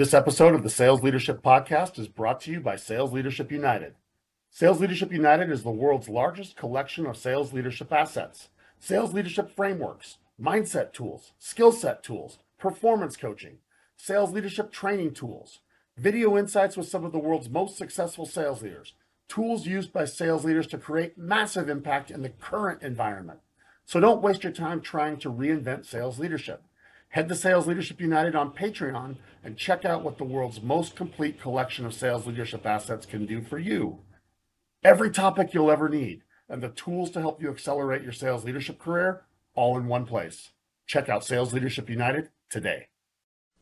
This episode of the Sales Leadership Podcast is brought to you by Sales Leadership United. Sales Leadership United is the world's largest collection of sales leadership assets, sales leadership frameworks, mindset tools, skill set tools, performance coaching, sales leadership training tools, video insights with some of the world's most successful sales leaders, tools used by sales leaders to create massive impact in the current environment. So don't waste your time trying to reinvent sales leadership. Head to Sales Leadership United on Patreon and check out what the world's most complete collection of sales leadership assets can do for you. Every topic you'll ever need and the tools to help you accelerate your sales leadership career all in one place. Check out Sales Leadership United today.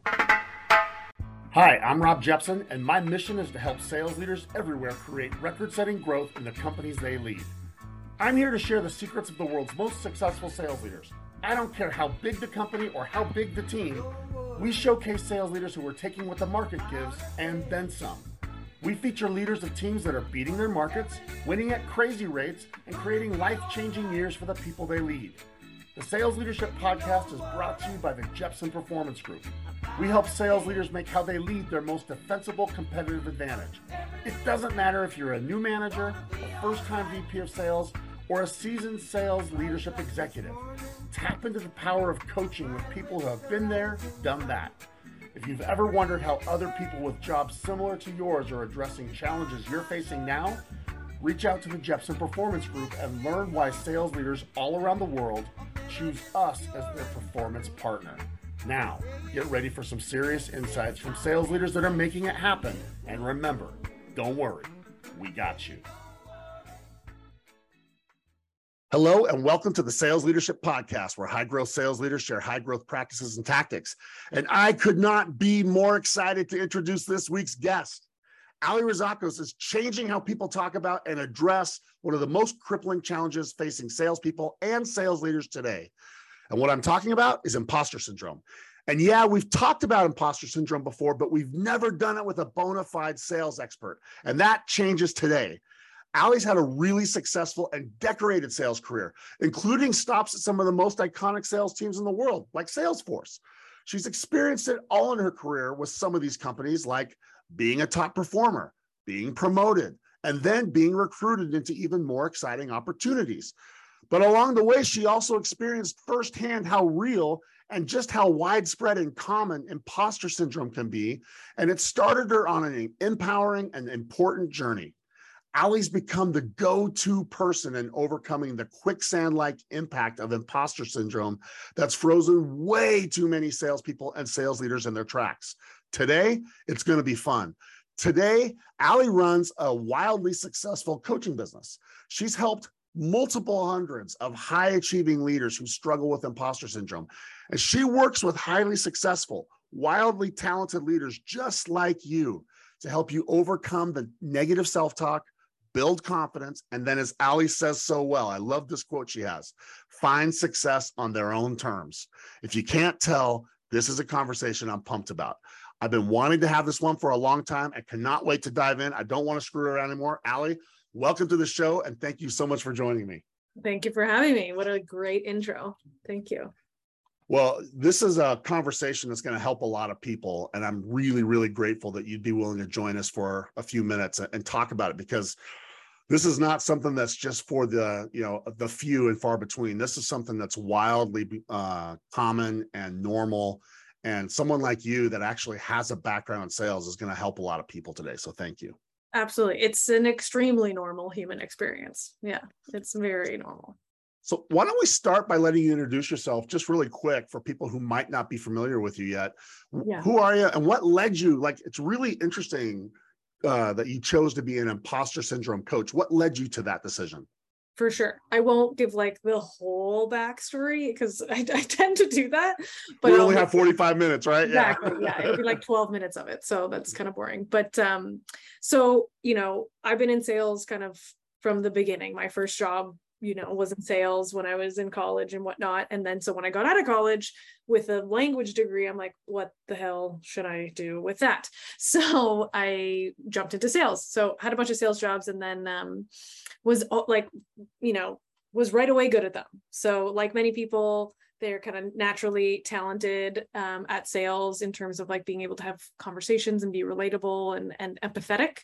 Hi, I'm Rob Jepson, and my mission is to help sales leaders everywhere create record setting growth in the companies they lead. I'm here to share the secrets of the world's most successful sales leaders I don't care how big the company or how big the team, we showcase sales leaders who are taking what the market gives and then some. We feature leaders of teams that are beating their markets, winning at crazy rates, and creating life changing years for the people they lead. The Sales Leadership Podcast is brought to you by the Jepson Performance Group. We help sales leaders make how they lead their most defensible competitive advantage. It doesn't matter if you're a new manager, a first time VP of sales, or a seasoned sales leadership executive. Tap into the power of coaching with people who have been there, done that. If you've ever wondered how other people with jobs similar to yours are addressing challenges you're facing now, reach out to the Jepson Performance Group and learn why sales leaders all around the world choose us as their performance partner. Now, get ready for some serious insights from sales leaders that are making it happen. And remember, don't worry, we got you. Hello, and welcome to the Sales Leadership Podcast, where high growth sales leaders share high growth practices and tactics. And I could not be more excited to introduce this week's guest. Ali Razakos is changing how people talk about and address one of the most crippling challenges facing salespeople and sales leaders today. And what I'm talking about is imposter syndrome. And yeah, we've talked about imposter syndrome before, but we've never done it with a bona fide sales expert. And that changes today. Ali's had a really successful and decorated sales career, including stops at some of the most iconic sales teams in the world, like Salesforce. She's experienced it all in her career with some of these companies, like being a top performer, being promoted, and then being recruited into even more exciting opportunities. But along the way, she also experienced firsthand how real and just how widespread and common imposter syndrome can be. And it started her on an empowering and important journey. Ali's become the go to person in overcoming the quicksand like impact of imposter syndrome that's frozen way too many salespeople and sales leaders in their tracks. Today, it's going to be fun. Today, Ali runs a wildly successful coaching business. She's helped multiple hundreds of high achieving leaders who struggle with imposter syndrome. And she works with highly successful, wildly talented leaders just like you to help you overcome the negative self talk, build confidence, and then, as Ali says so well, I love this quote she has find success on their own terms. If you can't tell, this is a conversation I'm pumped about. I've been wanting to have this one for a long time and cannot wait to dive in. I don't want to screw around anymore. Ali, welcome to the show and thank you so much for joining me. Thank you for having me. What a great intro. Thank you. Well, this is a conversation that's going to help a lot of people. And I'm really, really grateful that you'd be willing to join us for a few minutes and talk about it because this is not something that's just for the you know the few and far between. This is something that's wildly uh, common and normal. And someone like you that actually has a background in sales is going to help a lot of people today. So thank you. Absolutely. It's an extremely normal human experience. Yeah it's very normal. So why don't we start by letting you introduce yourself just really quick for people who might not be familiar with you yet. Yeah. Who are you and what led you? Like it's really interesting uh, that you chose to be an imposter syndrome coach. What led you to that decision? For sure. I won't give like the whole backstory because I, I, tend to do that. But we only have 45 minutes, right? Exactly. Yeah. yeah. It'll be like 12 minutes of it. So that's kind of boring. But um, so, you know, I've been in sales kind of from the beginning. My first job you know was in sales when i was in college and whatnot. And then so when i got out of college with a language degree i'm like what the hell should i do with that? So i jumped into sales. So had a bunch of sales jobs and then um, was like you know was right away good at them. So like many people they're kind of naturally talented um, at sales in terms of like being able to have conversations and be relatable and, and empathetic.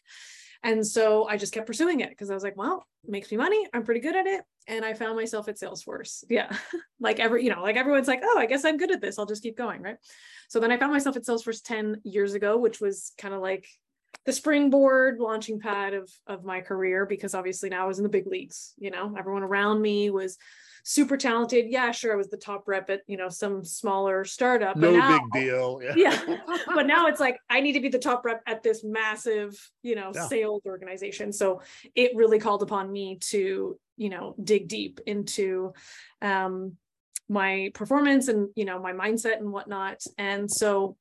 And so I just kept pursuing it because I was like, well, it makes me money. I'm pretty good at it. And I found myself at Salesforce. Yeah. like every, you know, like everyone's like, oh, I guess I'm good at this. I'll just keep going. Right. So then I found myself at Salesforce 10 years ago, which was kind of like the springboard launching pad of of my career because obviously now I was in the big leagues, you know, everyone around me was super talented. Yeah, sure, I was the top rep at you know some smaller startup. No now, big deal. Yeah. yeah. but now it's like I need to be the top rep at this massive, you know, yeah. sales organization. So it really called upon me to, you know, dig deep into um my performance and you know my mindset and whatnot. And so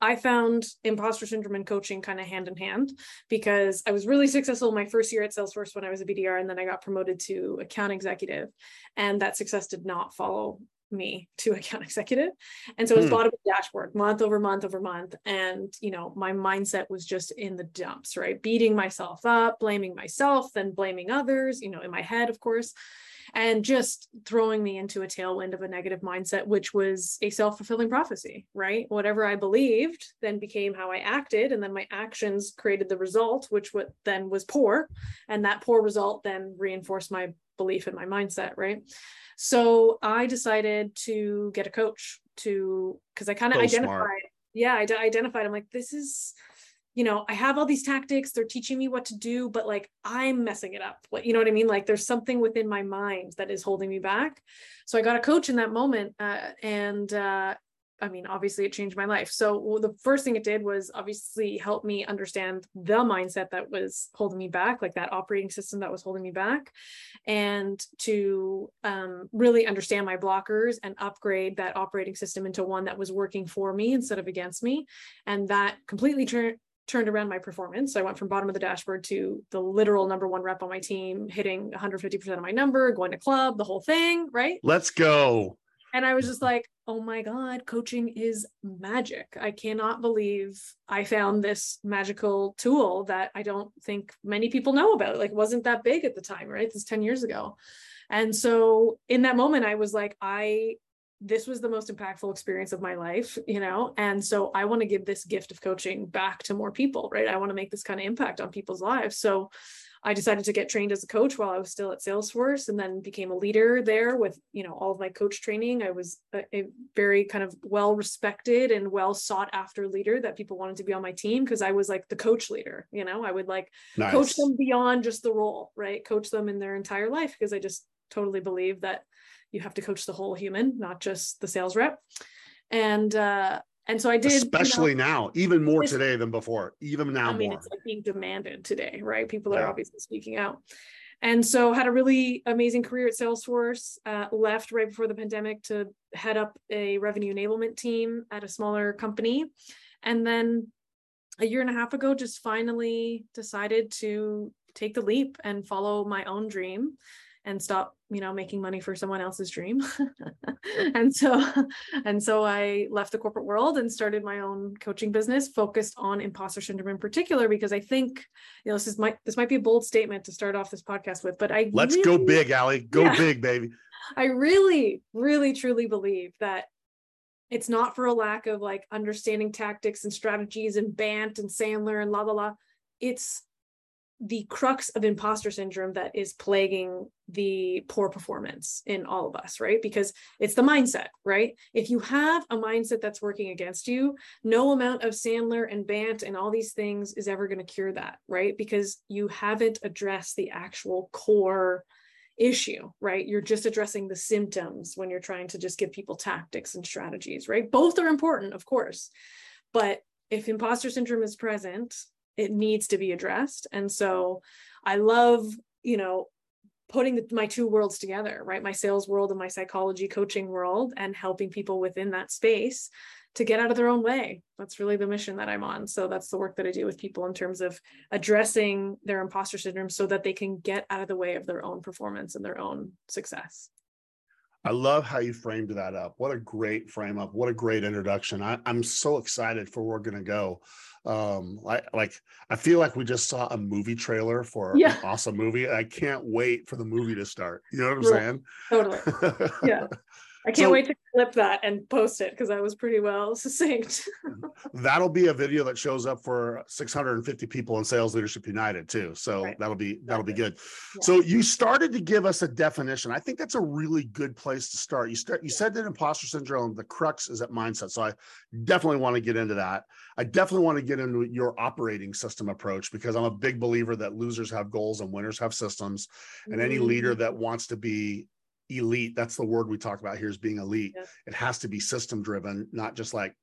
I found imposter syndrome and coaching kind of hand in hand because I was really successful my first year at Salesforce when I was a BDR, and then I got promoted to account executive. And that success did not follow me to account executive. And so it was hmm. bottom of the dashboard month over month over month. And, you know, my mindset was just in the dumps, right? Beating myself up, blaming myself, then blaming others, you know, in my head, of course and just throwing me into a tailwind of a negative mindset, which was a self fulfilling prophecy, right? Whatever I believed then became how I acted. And then my actions created the result, which what then was poor. And that poor result then reinforced my belief in my mindset, right? So I decided to get a coach to, because I kind of identified, smart. yeah, I d- identified, I'm like, this is, you know, I have all these tactics, they're teaching me what to do, but like I'm messing it up. Like, you know what I mean? Like there's something within my mind that is holding me back. So I got a coach in that moment. Uh, and uh, I mean, obviously it changed my life. So the first thing it did was obviously help me understand the mindset that was holding me back, like that operating system that was holding me back, and to um, really understand my blockers and upgrade that operating system into one that was working for me instead of against me. And that completely turned turned around my performance. So I went from bottom of the dashboard to the literal number one rep on my team, hitting 150% of my number, going to club, the whole thing, right? Let's go. And I was just like, oh my God, coaching is magic. I cannot believe I found this magical tool that I don't think many people know about. Like, wasn't that big at the time, right? This 10 years ago. And so in that moment, I was like, I this was the most impactful experience of my life, you know? And so I want to give this gift of coaching back to more people, right? I want to make this kind of impact on people's lives. So I decided to get trained as a coach while I was still at Salesforce and then became a leader there with, you know, all of my coach training. I was a, a very kind of well respected and well sought after leader that people wanted to be on my team because I was like the coach leader, you know, I would like nice. coach them beyond just the role, right? Coach them in their entire life because I just totally believe that you have to coach the whole human, not just the sales rep. And uh, and so I did, especially you know, now, even more today than before. Even now, I mean, more. it's like being demanded today, right? People are obviously speaking out. And so had a really amazing career at Salesforce. Uh, left right before the pandemic to head up a revenue enablement team at a smaller company, and then a year and a half ago, just finally decided to take the leap and follow my own dream and stop you know making money for someone else's dream. And so and so i left the corporate world and started my own coaching business focused on imposter syndrome in particular because i think you know this is my this might be a bold statement to start off this podcast with but i let's really, go big ali go yeah, big baby. I really really truly believe that it's not for a lack of like understanding tactics and strategies and bant and sandler and la la la. It's the crux of imposter syndrome that is plaguing the poor performance in all of us, right? Because it's the mindset, right? If you have a mindset that's working against you, no amount of Sandler and Bant and all these things is ever going to cure that, right? Because you haven't addressed the actual core issue, right? You're just addressing the symptoms when you're trying to just give people tactics and strategies, right? Both are important, of course. But if imposter syndrome is present, it needs to be addressed. And so i love you know putting the, my two worlds together right? My sales world and my psychology coaching world and helping people within that space to get out of their own way. That's really the mission that i'm on. So that's the work that i do with people in terms of addressing their imposter syndrome so that they can get out of the way of their own performance and their own success I love how you framed that up. What a great frame up. What a great introduction. I, am so excited for where we're going to go um I, like i feel like we just saw a movie trailer for yeah. an awesome movie i can't wait for the movie to start you know what i'm saying totally yeah I can't so, wait to clip that and post it because that was pretty well succinct. that'll be a video that shows up for 650 people in Sales Leadership United too. So right. that'll be that'll be good. Yeah. So you started to give us a definition. I think that's a really good place to start. You start you said that imposter syndrome, the crux is at mindset. So I definitely want to get into that. I definitely want to get into your operating system approach because I'm a big believer that losers have goals and winners have systems. And mm-hmm. any leader that wants to be elite that's the word we talk about here is being elite. Yeah. it has to be system driven not just like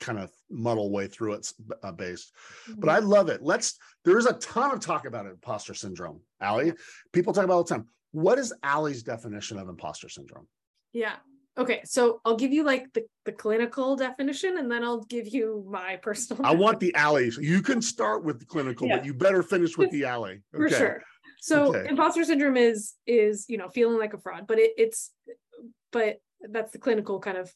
kind of muddle way through it uh, based. Mm-hmm. but i love it. Let's there's a ton of talk about imposter syndrome ali people talk about all the time. What is ali's definition of imposter syndrome? Yeah. Okay so i'll give you like the, the clinical definition and then i'll give you my personal i want the ali you can start with the clinical yeah. but you better finish with the ali okay. for sure so okay. imposter syndrome is is you know feeling like a fraud, but it, it's but that's the clinical kind of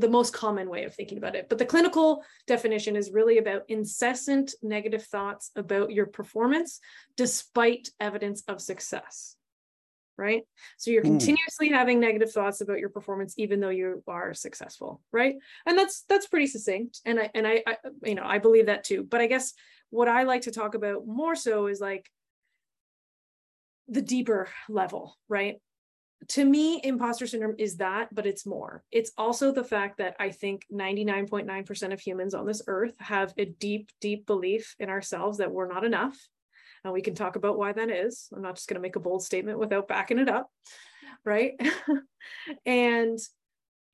the most common way of thinking about it. But the clinical definition is really about incessant negative thoughts about your performance despite evidence of success. Right. So you're hmm. continuously having negative thoughts about your performance, even though you are successful. Right. And that's that's pretty succinct. And I and I, I you know I believe that too. But I guess what I like to talk about more so is like the deeper level, right? To me, imposter syndrome is that, but it's more. It's also the fact that I think 99.9% of humans on this earth have a deep, deep belief in ourselves that we're not enough. And we can talk about why that is. I'm not just going to make a bold statement without backing it up, right? and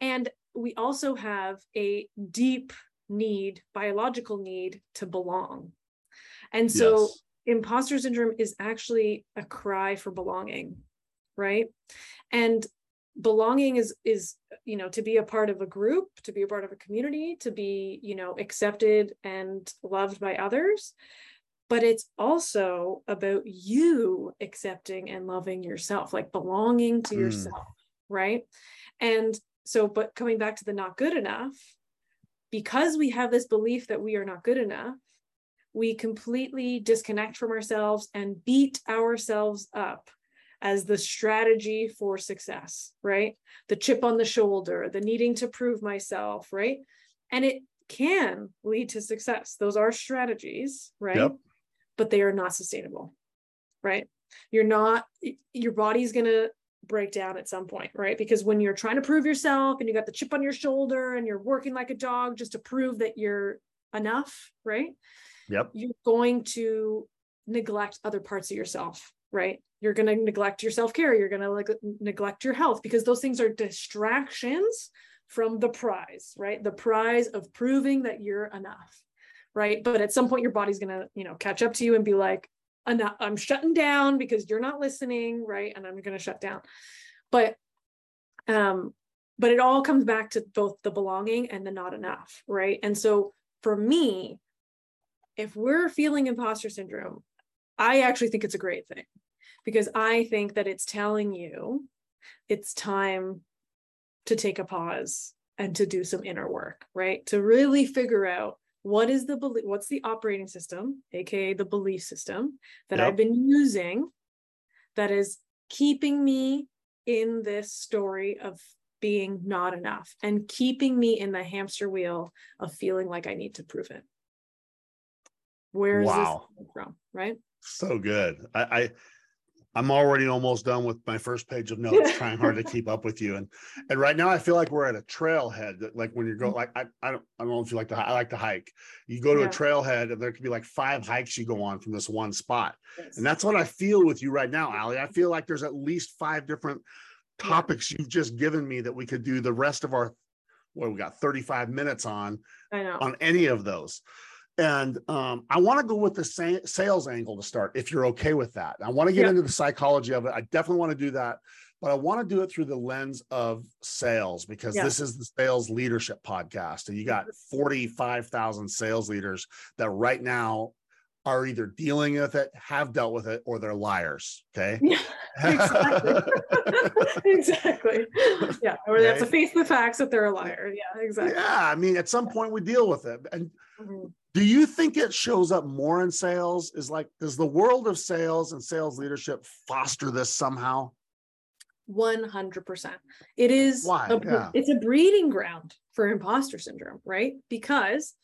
and we also have a deep need, biological need to belong. And so yes imposter syndrome is actually a cry for belonging right? And belonging is is you know to be a part of a group to be a part of a community to be you know accepted and loved by others. But it's also about you accepting and loving yourself like belonging to mm. yourself right? And so but coming back to the not good enough because we have this belief that we are not good enough we completely disconnect from ourselves and beat ourselves up as the strategy for success, right? The chip on the shoulder, the needing to prove myself, right? And it can lead to success. Those are strategies, right? Yep. But they are not sustainable, right? You're not, your body's going to break down at some point, right? Because when you're trying to prove yourself and you got the chip on your shoulder and you're working like a dog just to prove that you're enough, right? Yep. you're going to neglect other parts of yourself, right? You're going to neglect your self care. You're going to like neglect your health because those things are distractions from the prize, right? The prize of proving that you're enough, right? But at some point, your body's going to, you know, catch up to you and be like, enough, I'm shutting down because you're not listening, right? And I'm going to shut down. But, um, but it all comes back to both the belonging and the not enough, right? And so for me, if we're feeling imposter syndrome, I actually think it's a great thing because I think that it's telling you it's time to take a pause and to do some inner work, right? To really figure out what is the belief, what's the operating system, aka the belief system that yep. I've been using that is keeping me in this story of being not enough and keeping me in the hamster wheel of feeling like I need to prove it. Where is wow. this from? Right. So good. I, I I'm already almost done with my first page of notes, trying hard to keep up with you. And and right now I feel like we're at a trailhead. Like when you go, like I, I don't I don't know if you like to I like to hike. You go to yeah. a trailhead and there could be like five hikes you go on from this one spot. Yes. And that's what I feel with you right now, Ali. I feel like there's at least five different topics yeah. you've just given me that we could do the rest of our what we got 35 minutes on on any of those. And um, I want to go with the sa- sales angle to start, if you're okay with that. I want to get into the psychology of it. I definitely want to do that, but I want to do it through the lens of sales because this is the sales leadership podcast. And you got 45,000 sales leaders that right now are either dealing with it, have dealt with it, or they're liars. Okay. Yeah, exactly. exactly. Yeah. Or they have to face the facts that they're a liar. Yeah, exactly. Yeah. I mean, at some point we deal with it. And mm-hmm. Do you think it shows up more in sales? Is like, does the world of sales and sales leadership foster this somehow? 100%. It is Why? A, Yeah. it's a breeding ground for imposter syndrome, right? Because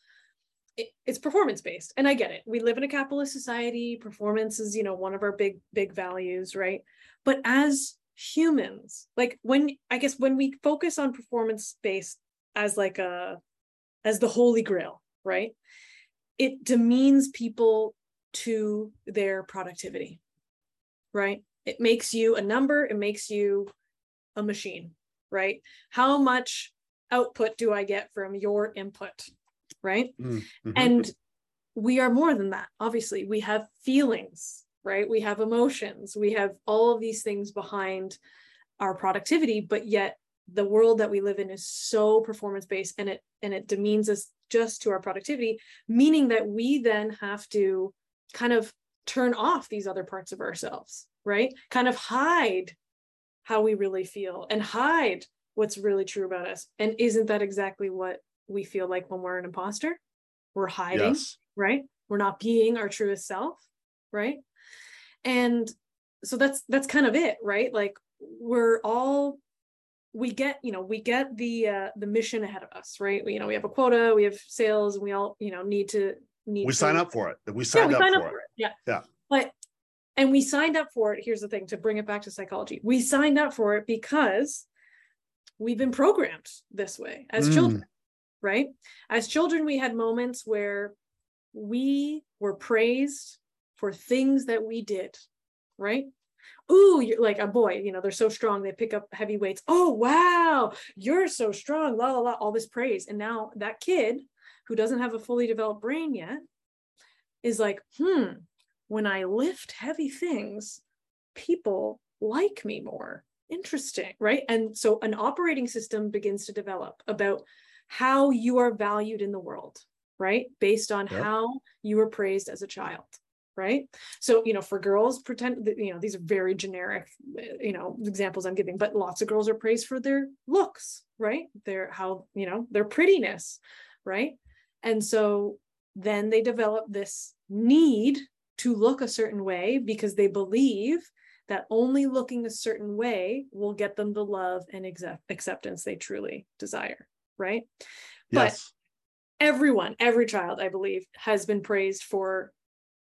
it, it's performance based. And I get it. We live in a capitalist society. Performance is, you know, one of our big big values, right? But as humans, like when I guess when we focus on performance based as like a as the holy grail, right? It demeans people to their productivity, right? It makes you a number, it makes you a machine, right? How much output do I get from your input, right? Mm, mhm. And we are more than that. Obviously, we have feelings, right? We have emotions, we have all of these things behind our productivity, but yet the world that we live in is so performance based and it and it demeans us just to our productivity meaning that we then have to kind of turn off these other parts of ourselves right? Kind of hide how we really feel and hide what's really true about us. And isn't that exactly what we feel like when we're an imposter? We're hiding yes. right? We're not being our truest self right? And so that's that's kind of it right? Like we're all we get you know we get the uh the mission ahead of us right we, you know we have a quota we have sales and we all you know need to need We to, sign up for it. We yeah we up sign for up it. for it yeah Yeah. but and we signed up for it here's the thing to bring it back to psychology we signed up for it because we've been programmed this way as Mm. children right as children we had moments where we were praised for things that we did right ooh you're like a boy you know they're so strong they pick up heavy weights. Oh wow you're so strong la la la all this praise. And now that kid who doesn't have a fully developed brain yet is like hmm when i lift heavy things people like me more. Interesting right? And so an operating system begins to develop about how you are valued in the world right? Based on Yep. how you were praised as a child right? So you know for girls pretend that you know these are very generic uh, you know examples i'm giving but lots of girls are praised for their looks right? Their how you know their prettiness right? And so then they develop this need to look a certain way because they believe that only looking a certain way will get them the love and accept- acceptance they truly desire right? Yes. But- everyone, every child, I believe, has been praised for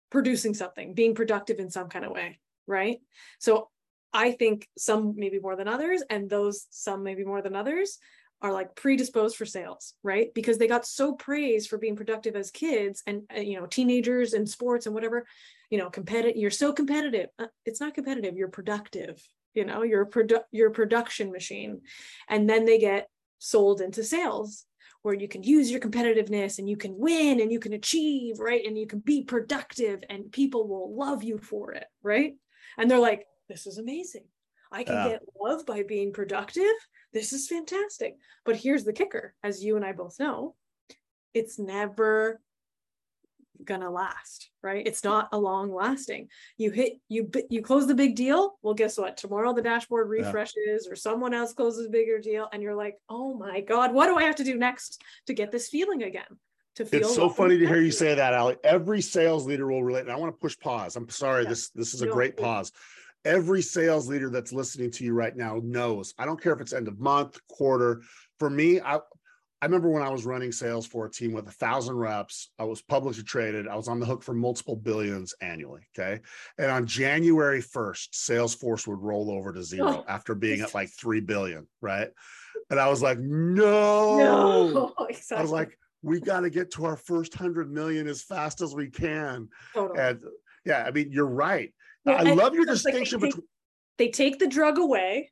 producing something, being productive in some kind of way, right? So I think some maybe more than others, and those some maybe more than others are like predisposed for sales, right? Because they got so praised for being productive as kids and uh, you know teenagers and sports and whatever, you know, competitive. You're so competitive. Uh, it's not competitive. You're productive. You know, you're a produ- you're a production machine, and then they get sold into sales where you can use your competitiveness and you can win and you can achieve, right? And you can be productive and people will love you for it, right? And they're like, this is amazing. I can Yeah. get love by being productive. This is fantastic. But here's the kicker, as you and I both know, it's never gonna last, right? It's not a long lasting. You hit you you close the big deal. Well, guess what? Tomorrow the dashboard Yeah. refreshes or someone else closes a bigger deal, and you're like, oh my god, what do I have to do next to get this feeling again? To feel It's so funny to hear you say that, Ali. Every sales leader will relate. And I want to push pause. I'm sorry. Yeah. This this is a No, great pause. Every sales leader that's listening to you right now knows. I don't care if it's end of month, quarter. For me, I I remember when I was running sales for a team with a thousand reps. I was publicly traded. I was on the hook for multiple billions annually. Okay. And on January 1st, Salesforce would roll over to zero Oh, after being at like 3 billion. Right. And I was like, no. No, I was like, we got to get to our first hundred million as fast as we can. Totally. And yeah, I mean, you're right. Well, I love your it's like they distinction take- between they take the drug away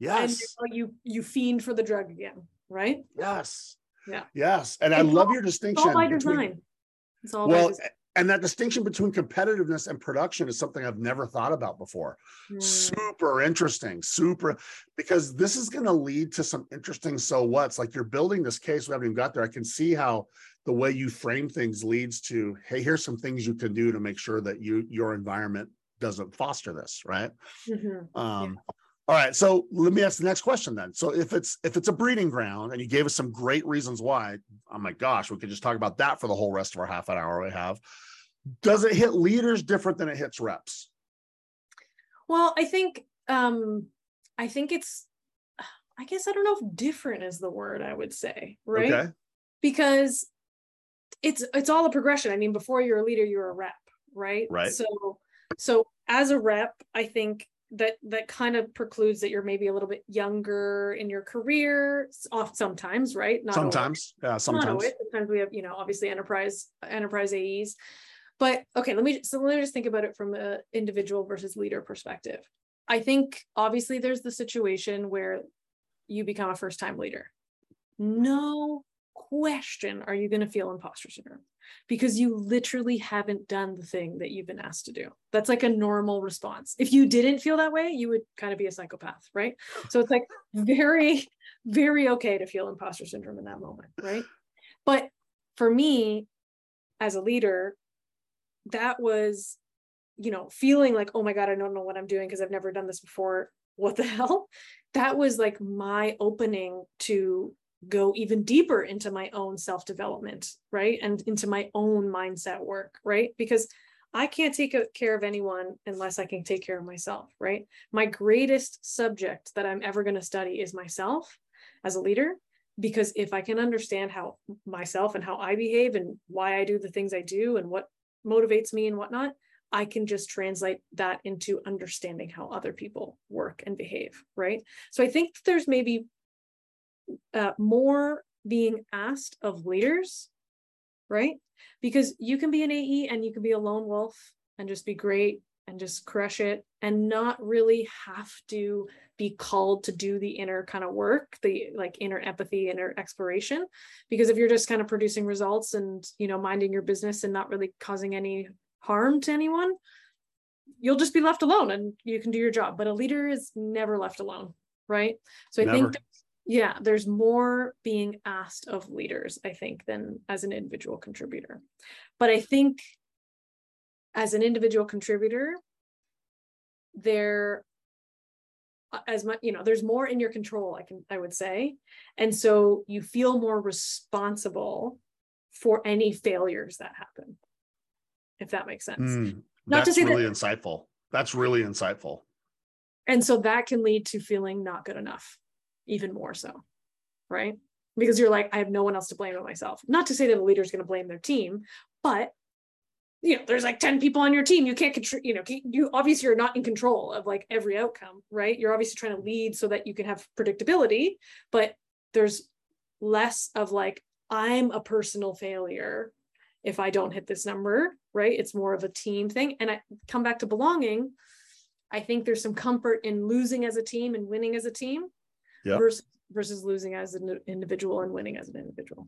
and yes, now you you fiend for the drug again, right? yes, Yeah. yes. And I love all- your It's distinction. all by between- design. It's all well, and that distinction between competitiveness and production is something I've never thought about before. Mm, Super interesting, super, because this is going to lead to some interesting so what's like you're building this case. We haven't even got there. I can see how the way you frame things leads to, hey, here's some things you can do to make sure that you your environment doesn't foster this, right? mhm. Um, all right, so let me ask the next question then. So if it's if it's a breeding ground, and you gave us some great reasons why, oh my gosh, we could just talk about that for the whole rest of our half an hour we have. Does it hit leaders different than it hits reps? Well, I think um I think it's, I guess I don't know if different is the word I would say, right? Okay. Because it's it's all a progression. I mean, before you're a leader, you're a rep, right? Right. So so as a rep, I think that that kind of precludes that you're maybe a little bit younger in your career off sometimes right? Not sometimes. Always. yeah sometimes always. sometimes. We have you know obviously enterprise enterprise aes but okay let me so let me just think about it from an individual versus leader perspective. I think obviously there's the situation where you become a first time leader. No question are you going to feel imposter syndrome because you literally haven't done the thing that you've been asked to do. That's like a normal response. If you didn't feel that way, you would kind of be a psychopath, right? So it's like very, very okay to feel imposter syndrome in that moment, right? But for me, as a leader, that was, you know, feeling like, oh my God, I don't know what I'm doing because I've never done this before. What the hell? That was like my opening to go even deeper into my own self development, right? And into my own mindset work, right? Because I can't take care of anyone unless I can take care of myself, right? My greatest subject that I'm ever going to study is myself as a leader. Because if I can understand how myself and how I behave and why I do the things I do and what motivates me and whatnot, I can just translate that into understanding how other people work and behave, right? So I think there's maybe uh, more being asked of leaders, right? Because you can be an AE and you can be a lone wolf and just be great and just crush it and not really have to be called to do the inner kind of work the like inner empathy inner exploration because if you're just kind of producing results and you know minding your business and not really causing any harm to anyone you'll just be left alone and you can do your job but a leader is never left alone right so i never. think yeah there's more being asked of leaders i think than as an individual contributor. But i think as an individual contributor there as much you know there's more in your control i can i would say. And so you feel more responsible for any failures that happen if that makes sense. Mm, not to say really that, insightful. That's really insightful. And so that can lead to feeling not good enough even more so, right? Because you're like, I have no one else to blame but myself. Not to say that a leader is going to blame their team, but you know, there's like 10 people on your team. You can't control, you know, you obviously are not in control of like every outcome, right? You're obviously trying to lead so that you can have predictability, but there's less of like, I'm a personal failure if I don't hit this number, right? It's more of a team thing. And I come back to belonging. I think there's some comfort in losing as a team and winning as a team yep. versus versus losing as an individual and winning as an individual.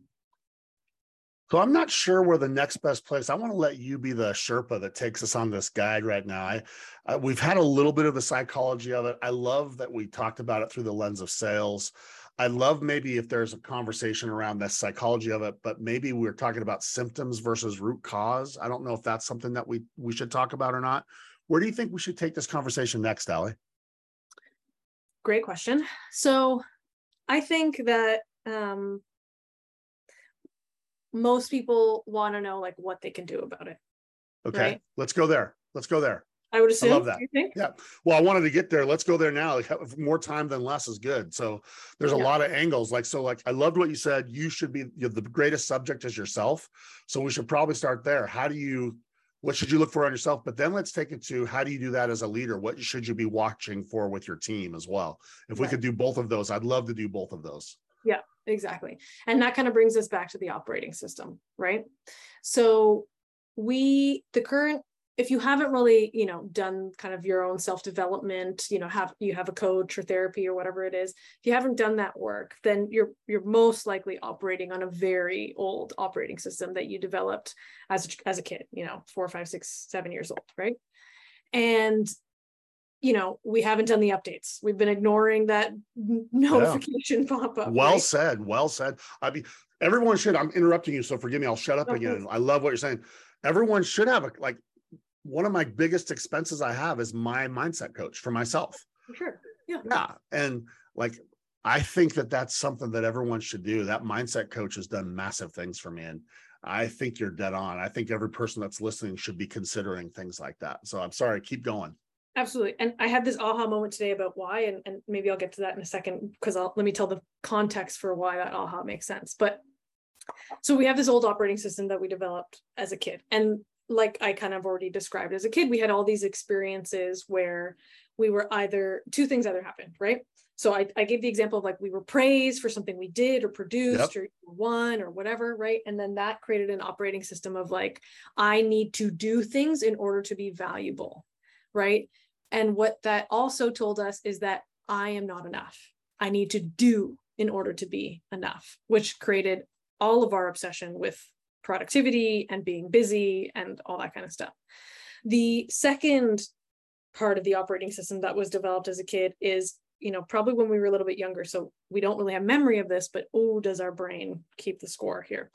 So I'm not sure where the next best place. I want to let you be the Sherpa that takes us on this guide right now. I, I, we've had a little bit of the psychology of it. I love that we talked about it through the lens of sales. I love maybe if there's a conversation around the psychology of it, but maybe we're talking about symptoms versus root cause. I don't know if that's something that we we should talk about or not. Where do you think we should take this conversation next, Ali? Great question. So I think that um, most people want to know like what they can do about it. Okay, right? let's go there. Let's go there. I would assume. I love that. Yeah. Well, I wanted to get there. Let's go there now. Like more time than less is good. So there's a yeah. lot of angles. Like so, like I loved what you said. You should be the greatest subject is yourself. So we should probably start there. How do you what should you look for on yourself? But then let's take it to how do you do that as a leader? What should you be watching for with your team as well? If we could do both of those i'd love to do both of those. Yeah exactly. And that kind of brings us back to the operating system right? So we the current if you haven't really you know done kind of your own self development you know have you have a coach or therapy or whatever it is if you haven't done that work then you're you're most likely operating on a very old operating system that you developed as a, as a kid you know four five six seven years old right? And you know we haven't done the updates. We've been ignoring that notification yeah. pop up well right? said well said. I mean everyone should i'm interrupting you so forgive me i'll shut up again. i love what you're saying. Everyone should have a like one of my biggest expenses I have is my mindset coach for myself. Sure. Yeah. Yeah. And like, I think that that's something that everyone should do. That mindset coach has done massive things for me. And I think you're dead on. I think every person that's listening should be considering things like that. So I'm sorry, keep going. Absolutely. And I had this aha moment today about why, and, and maybe I'll get to that in a second because I'll let me tell the context for why that aha makes sense. But so we have this old operating system that we developed as a kid. And like I kind of already described as a kid, we had all these experiences where we were either two things either happened, right? So I, I gave the example of like we were praised for something we did or produced yep. or won or whatever, right? And then that created an operating system of like, I need to do things in order to be valuable, right? And what that also told us is that I am not enough. I need to do in order to be enough, which created all of our obsession with productivity and being busy and all that kind of stuff. The second part of the operating system that was developed as a kid is you know probably when we were a little bit younger so we don't really have memory of this but oh does our brain keep the score here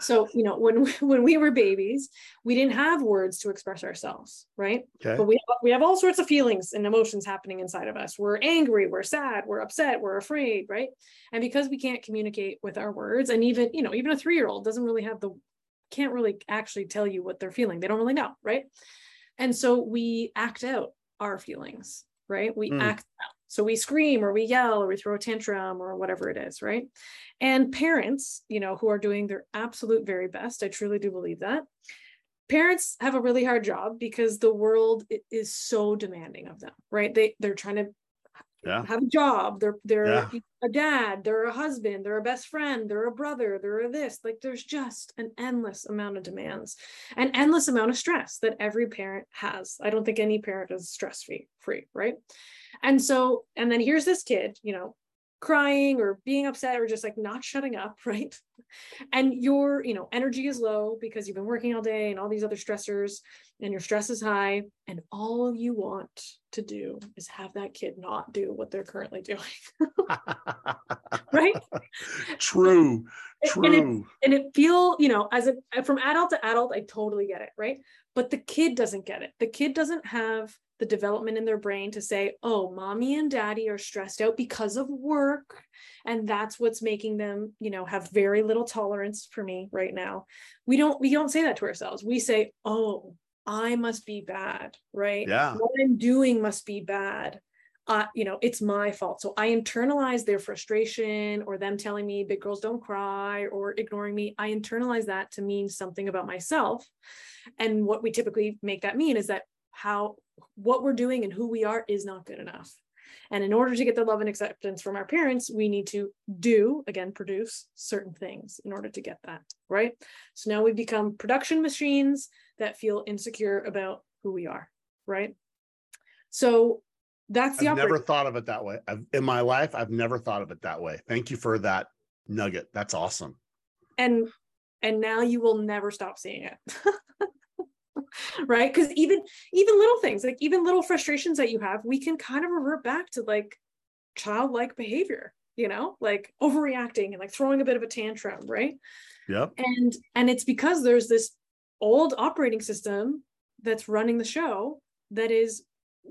so you know when when we were babies we didn't have words to express ourselves right okay. but we we have all sorts of feelings and emotions happening inside of us we're angry we're sad we're upset we're afraid right and because we can't communicate with our words and even you know even a 3 year old doesn't really have the can't really actually tell you what they're feeling they don't really know right and so we act out our feelings right we mm. act out so we scream or we yell or we throw a tantrum or whatever it is, right? And parents, you know, who are doing their absolute very best, I truly do believe that. Parents have a really hard job because the world is so demanding of them, right? They they're trying to yeah. have a job. They're they're yeah. a dad, they're a husband, they're a best friend, they're a brother, they're a this. Like there's just an endless amount of demands, an endless amount of stress that every parent has. I don't think any parent is stress free, free, right? And so, and then here's this kid, you know, crying or being upset or just like not shutting up, right? And your, you know, energy is low because you've been working all day and all these other stressors and your stress is high. And all you want to do is have that kid not do what they're currently doing. right? True. True. And it, and it feel, you know, as a from adult to adult, I totally get it, right? But the kid doesn't get it. The kid doesn't have the development in their brain to say, oh, mommy and daddy are stressed out because of work. And that's what's making them, you know, have very little tolerance for me right now. We don't, we don't say that to ourselves. We say, oh, I must be bad, right? Yeah. What I'm doing must be bad. Uh, you know, it's my fault. So I internalize their frustration or them telling me big girls don't cry or ignoring me. I internalize that to mean something about myself. And what we typically make that mean is that how what we're doing and who we are is not good enough. And in order to get the love and acceptance from our parents, we need to do, again, produce certain things in order to get that, right? So now we become production machines that feel insecure about who we are, right? So that's the I've never thought of it that way. I've, in my life, I've never thought of it that way. Thank you for that nugget. That's awesome. And and now you will never stop seeing it. right because even even little things like even little frustrations that you have we can kind of revert back to like childlike behavior you know like overreacting and like throwing a bit of a tantrum right yeah and and it's because there's this old operating system that's running the show that is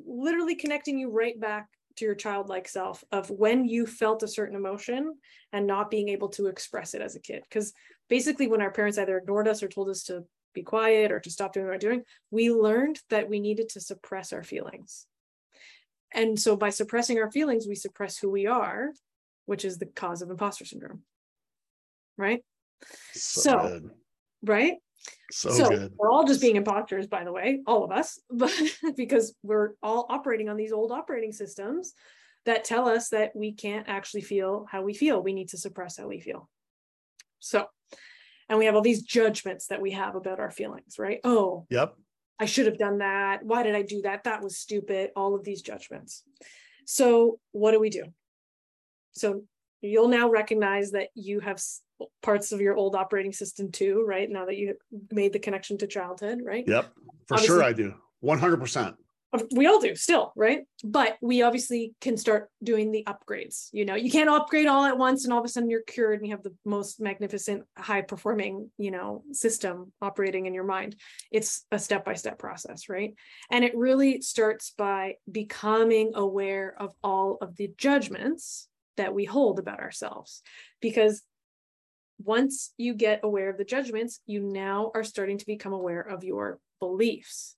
literally connecting you right back to your childlike self of when you felt a certain emotion and not being able to express it as a kid because basically when our parents either ignored us or told us to be quiet or to stop doing what we're doing, we learned that we needed to suppress our feelings. And so by suppressing our feelings, we suppress who we are, which is the cause of imposter syndrome. Right? So, so right? So, so good. we're all just being imposters, by the way, all of us, but because we're all operating on these old operating systems that tell us that we can't actually feel how we feel. We need to suppress how we feel. So and we have all these judgments that we have about our feelings right? Oh yep. I should have done that. Why did i do that? That was stupid. All of these judgments. So what do we do? So you'll now recognize that you have parts of your old operating system too right? Now that you made the connection to childhood right? Yep for Obviously, sure i do. 100% we all do still right? But we obviously can start doing the upgrades you know? You can't upgrade all at once and all of a sudden you're cured and you have the most magnificent high performing you know system operating in your mind. It's a step by step process right? And it really starts by becoming aware of all of the judgments that we hold about ourselves. Because once you get aware of the judgments you now are starting to become aware of your beliefs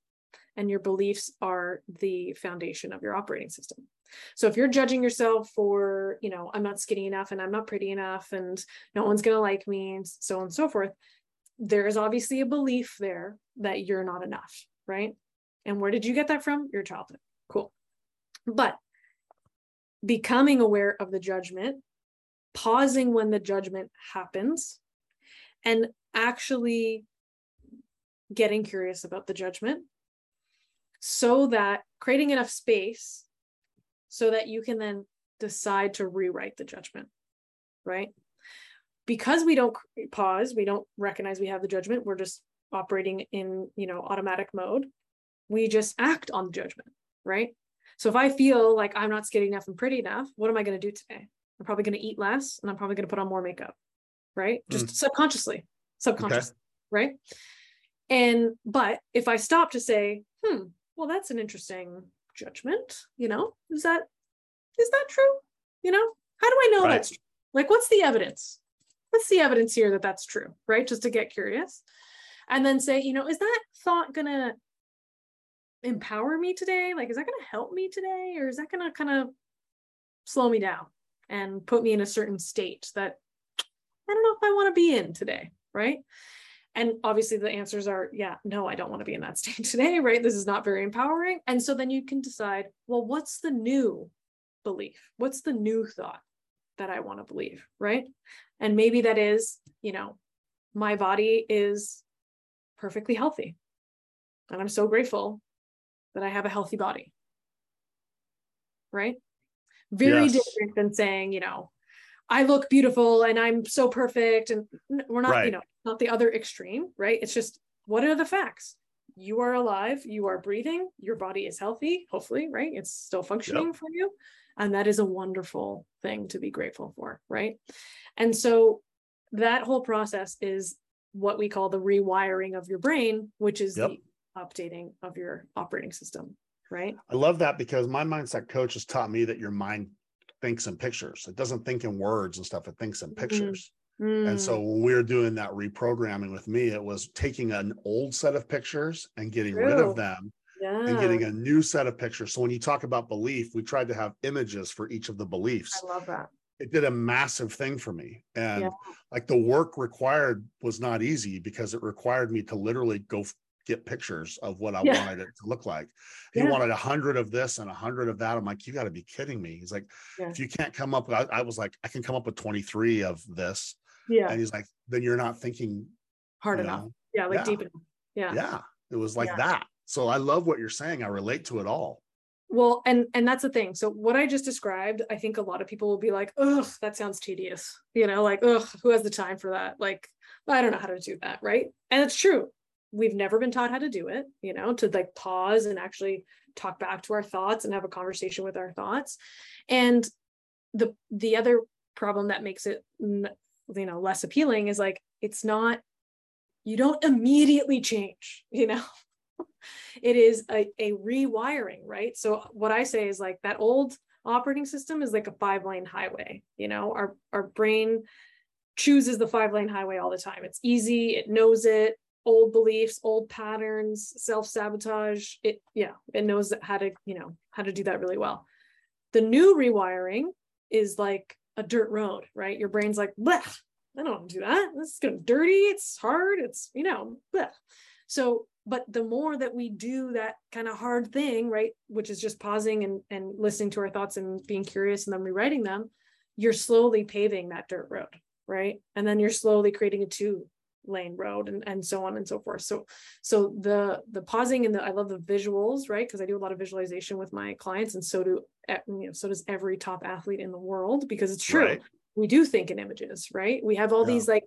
and your beliefs are the foundation of your operating system. So if you're judging yourself for, you know, I'm not skinny enough and I'm not pretty enough and no one's going to like me and so on and so forth, there is obviously a belief there that you're not enough, right? And where did you get that from? Your childhood. Cool. But becoming aware of the judgment, pausing when the judgment happens, and actually getting curious about the judgment so that creating enough space so that you can then decide to rewrite the judgment, right? Because we don't pause, we don't recognize we have the judgment, we're just operating in, you know, automatic mode. We just act on the judgment, right? So if I feel like I'm not skinny enough and pretty enough, what am I going to do today? I'm probably going to eat less and I'm probably going to put on more makeup, right? Just mm. subconsciously, subconsciously, okay. right? And but if I stop to say, hmm, well, that's an interesting judgment, you know, is that is that true? You know, how do I know right. that's true? Like, what's the evidence? What's the evidence here that that's true, right? Just to get curious, and then say, you know, is that thought gonna empower me today? Like, is that gonna help me today, or is that gonna kind of slow me down and put me in a certain state that I don't know if I want to be in today, right? And obviously the answers are, yeah, no, I don't want to be in that state today, right? This is not very empowering. And so then you can decide, well, what's the new belief? What's the new thought that I want to believe, right? And maybe that is, you know, my body is perfectly healthy. And I'm so grateful that I have a healthy body. Right? Very yes. different than saying, you know, I look beautiful and I'm so perfect. And we're not, right. you know, not the other extreme, right? It's just what are the facts? You are alive, you are breathing, your body is healthy, hopefully, right? It's still functioning yep. for you. And that is a wonderful thing to be grateful for, right? And so that whole process is what we call the rewiring of your brain, which is yep. the updating of your operating system, right? I love that because my mindset coach has taught me that your mind thinks in pictures. It doesn't think in words and stuff, it thinks in mm-hmm. pictures. Mm. And so mm. when we were doing that reprogramming with me, it was taking an old set of pictures and getting True. rid of them yeah. and getting a new set of pictures. So when you talk about belief, we tried to have images for each of the beliefs. I love that. It did a massive thing for me. And yeah. like the work required was not easy because it required me to literally go get pictures of what I yeah. wanted it to look like. He yeah. wanted a hundred of this and a hundred of that. I'm like, you got to be kidding me. He's like, yeah. if you can't come up, I, I, was like, I can come up with 23 of this. Yeah. And he's like, then you're not thinking hard enough. Know? Yeah. Like deep enough. Yeah. Yeah. It was like that. So I love what you're saying. I relate to it all. Well, and and that's the thing. So what I just described, I think a lot of people will be like, "Ugh, that sounds tedious." You know, like, "Ugh, who has the time for that?" Like, I don't know how to do that, right? And it's true we've never been taught how to do it you know to like pause and actually talk back to our thoughts and have a conversation with our thoughts. And the the other problem that makes it you know less appealing is like it's not you don't immediately change you know? It is a, a rewiring right? So what i say is like that old operating system is like a five lane highway you know? Our our brain chooses the five lane highway all the time. It's easy it knows it old beliefs old patterns self-sabotage. It yeah it knows how to you know how to do that really well. The new rewiring is like a dirt road right? Your brain's like Bleh, i don't want to do that. This is gonna dirty. It's hard. It's you know bleh. so but the more that we do that kind of hard thing right which is just pausing and and listening to our thoughts and being curious and then rewriting them you're slowly paving that dirt road right? And then you're slowly creating a two lane road and, and so on and so forth so so the the pausing and the i love the visuals right because i do a lot of visualization with my clients and so do you know so does every top athlete in the world because it's true right. we do think in images right we have all yeah. these like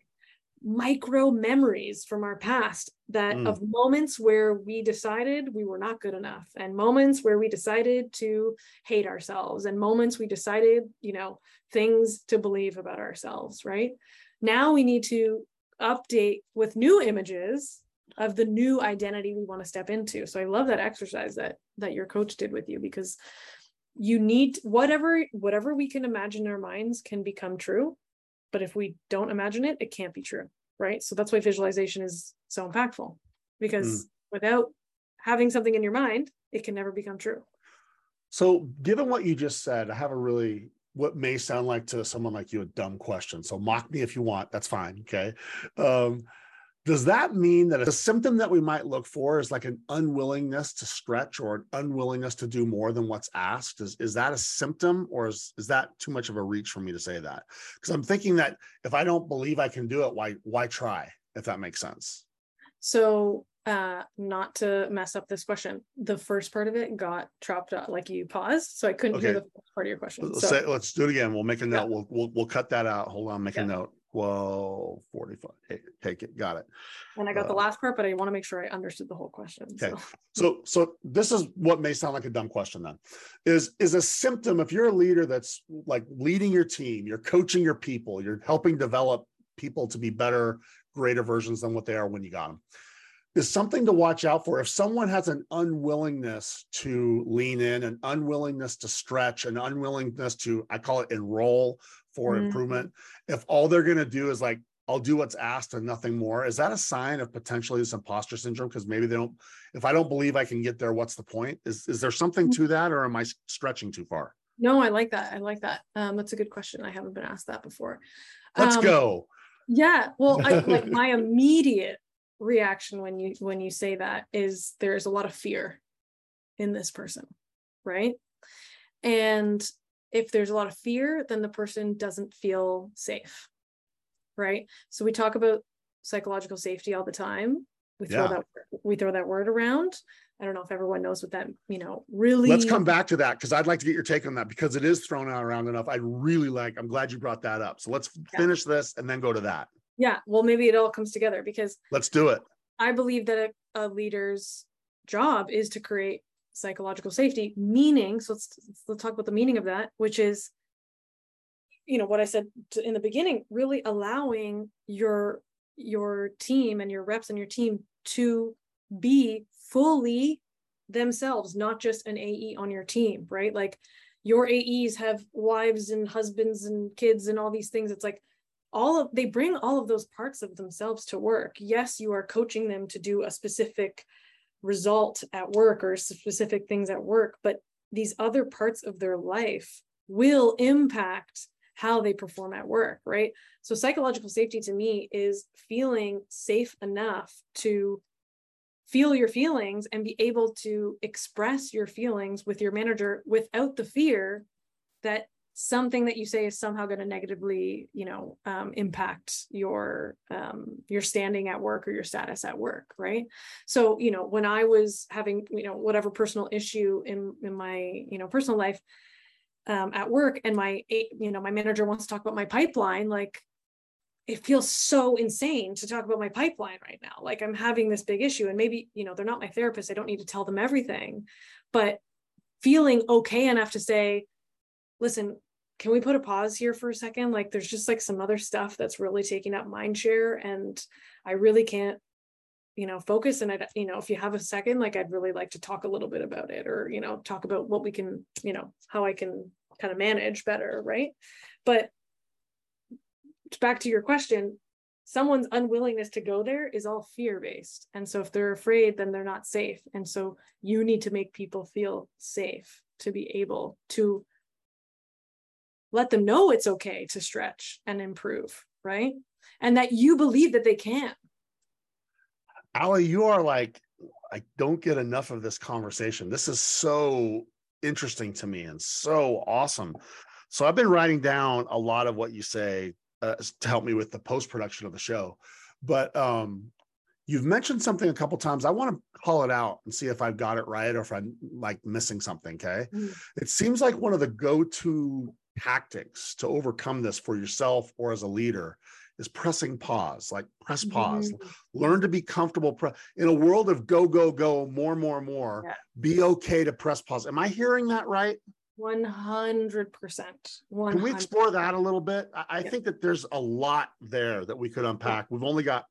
micro memories from our past that mm. of moments where we decided we were not good enough and moments where we decided to hate ourselves and moments we decided you know things to believe about ourselves right now we need to update with new images of the new identity we want to step into so i love that exercise that that your coach did with you because you need whatever whatever we can imagine in our minds can become true but if we don't imagine it it can't be true right so that's why visualization is so impactful because mm. without having something in your mind, it can never become true. So, given what you just said, I have a really what may sound like to someone like you a dumb question. So mock me if you want. That's fine. Okay. Um, does that mean that a symptom that we might look for is like an unwillingness to stretch or an unwillingness to do more than what's asked? Is, is that a symptom or is, is that too much of a reach for me to say that? Because I'm thinking that if I don't believe I can do it, why why try? If that makes sense. So uh not to mess up this question. The first part of it got chopped up like you paused so i couldn't okay. hear the first part of your question so, Say, let's do it again. We'll make a note. Yeah. we'll, we'll we'll cut that out. Hold on make yeah. a note. Well 45 hey, take it. Got it. And i got uh, the last part but i want to make sure i understood the whole question okay. So. so so this is what may sound like a dumb question then. Is is a symptom if you're a leader that's like leading your team you're coaching your people you're helping develop people to be better greater versions than what they are when you got them is something to watch out for. If someone has an unwillingness to lean in, an unwillingness to stretch, an unwillingness to, I call it enroll for mm-hmm. improvement, if all they're going to do is like, I'll do what's asked and nothing more, is that a sign of potentially this imposter syndrome? Because maybe they don't, if I don't believe I can get there, what's the point? Is, is there something to that or am I stretching too far? No, I like that. I like that. Um, that's a good question. I haven't been asked that before. Let's um, go. Yeah. Well, I, like my immediate reaction when you when you say that is there's a lot of fear in this person right? And if there's a lot of fear then the person doesn't feel safe right? So we talk about psychological safety all the time. We throw yeah. that we throw that word around. I don't know if everyone knows what that you know really let's come back to that because i'd like to get your take on that because it is thrown out around enough. I really like i'm glad you brought that up. So let's yeah. finish this and then go to that yeah well maybe it all comes together because let's do it. I believe that a, a leader's job is to create psychological safety meaning so let's let's talk about the meaning of that which is you know what i said to, in the beginning really allowing your your team and your reps and your team to be fully themselves not just an ae on your team right? Like your aes have wives and husbands and kids and all these things. It's like all of they bring all of those parts of themselves to work. Yes you are coaching them to do a specific result at work or specific things at work but these other parts of their life will impact how they perform at work right? So psychological safety to me is feeling safe enough to feel your feelings and be able to express your feelings with your manager without the fear that something that you say is somehow going to negatively you know um, impact your um, your standing at work or your status at work right? So you know when i was having you know whatever personal issue in in my you know personal life um, at work and my you know my manager wants to talk about my pipeline like it feels so insane to talk about my pipeline right now. Like i'm having this big issue and maybe you know they're not my therapist i don't need to tell them everything but feeling okay enough to say listen can we put a pause here for a second? Like there's just like some other stuff that's really taking up mind share and I really can't, you know, focus. And I, you know, if you have a second, like I'd really like to talk a little bit about it or, you know, talk about what we can, you know, how I can kind of manage better. Right. But back to your question, someone's unwillingness to go there is all fear based. And so if they're afraid, then they're not safe. And so you need to make people feel safe to be able to let them know it's okay to stretch and improve, right? And that you believe that they can. Ali, you are like, I don't get enough of this conversation. This is so interesting to me and so awesome. So I've been writing down a lot of what you say uh, to help me with the post production of the show. But um, you've mentioned something a couple times. I want to call it out and see if I've got it right or if I'm like missing something. Okay. Mm. It seems like one of the go to tactics to overcome this for yourself or as a leader is pressing pause like press pause mm-hmm. learn to be comfortable pre- in a world of go go go more more more yeah. be okay to press pause am i hearing that right 100% 100%. can we explore that a little bit i, I yeah. think that there's a lot there that we could unpack we've only got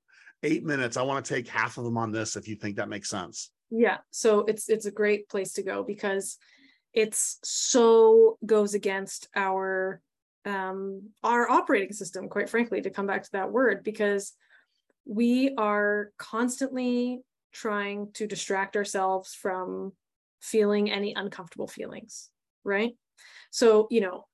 eight minutes i want to take half of them on this if you think that makes sense yeah so it's it's a great place to go because it's so goes against our um, our operating system, quite frankly, to come back to that word, because we are constantly trying to distract ourselves from feeling any uncomfortable feelings, right? So, you know,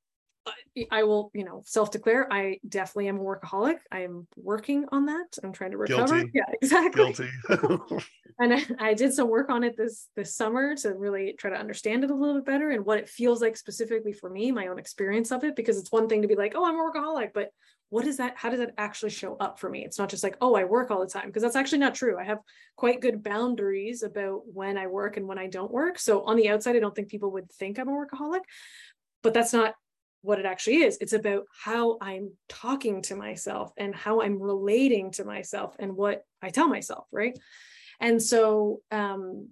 I will, you know, self-declare I definitely am a workaholic. I am working on that. I'm trying to recover. Guilty. Yeah, exactly. Guilty. and I, I, did some work on it this this summer to really try to understand it a little bit better and what it feels like specifically for me, my own experience of it. Because it's one thing to be like, oh, I'm a workaholic, but what is that? How does that actually show up for me? It's not just like, oh, I work all the time, because that's actually not true. I have quite good boundaries about when I work and when I don't work. So on the outside, I don't think people would think I'm a workaholic, but that's not what it actually is. It's about how I'm talking to myself and how I'm relating to myself and what I tell myself, right? And so um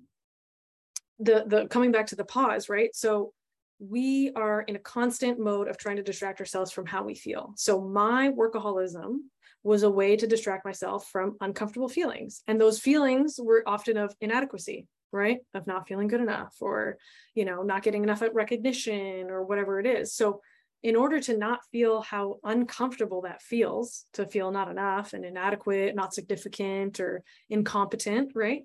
the the coming back to the pause, right? So we are in a constant mode of trying to distract ourselves from how we feel. So my workaholism was a way to distract myself from uncomfortable feelings. And those feelings were often of inadequacy, right? Of not feeling good enough or, you know, not getting enough recognition or whatever it is. So in order to not feel how uncomfortable that feels, to feel not enough and inadequate, not significant or incompetent, right?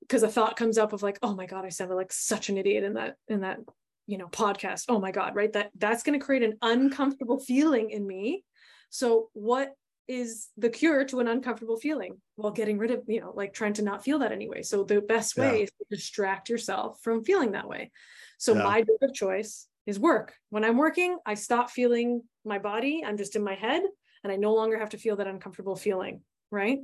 Because a thought comes up of like, oh my God, I sounded like such an idiot in that, in that, you know, podcast. Oh my God, right? That that's going to create an uncomfortable feeling in me. So what is the cure to an uncomfortable feeling? Well, getting rid of, you know, like trying to not feel that anyway. So the best way yeah. is to distract yourself from feeling that way. So yeah. my drug of choice is work. When I'm working, I stop feeling my body. I'm just in my head and I no longer have to feel that uncomfortable feeling. Right.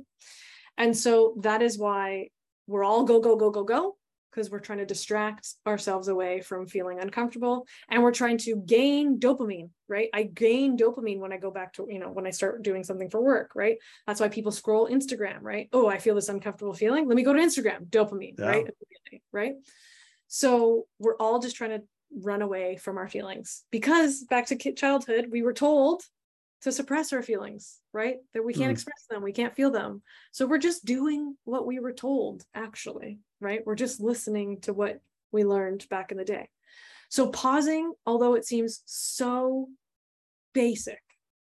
And so that is why we're all go, go, go, go, go, because we're trying to distract ourselves away from feeling uncomfortable and we're trying to gain dopamine, right? I gain dopamine when I go back to, you know, when I start doing something for work, right? That's why people scroll Instagram, right? Oh, I feel this uncomfortable feeling. Let me go to Instagram, dopamine, yeah. right? Right. So we're all just trying to run away from our feelings. Because back to childhood we were told to suppress our feelings right? That we can't mm. express them we can't feel them. So we're just doing what we were told actually right? We're just listening to what we learned back in the day. So pausing although it seems so basic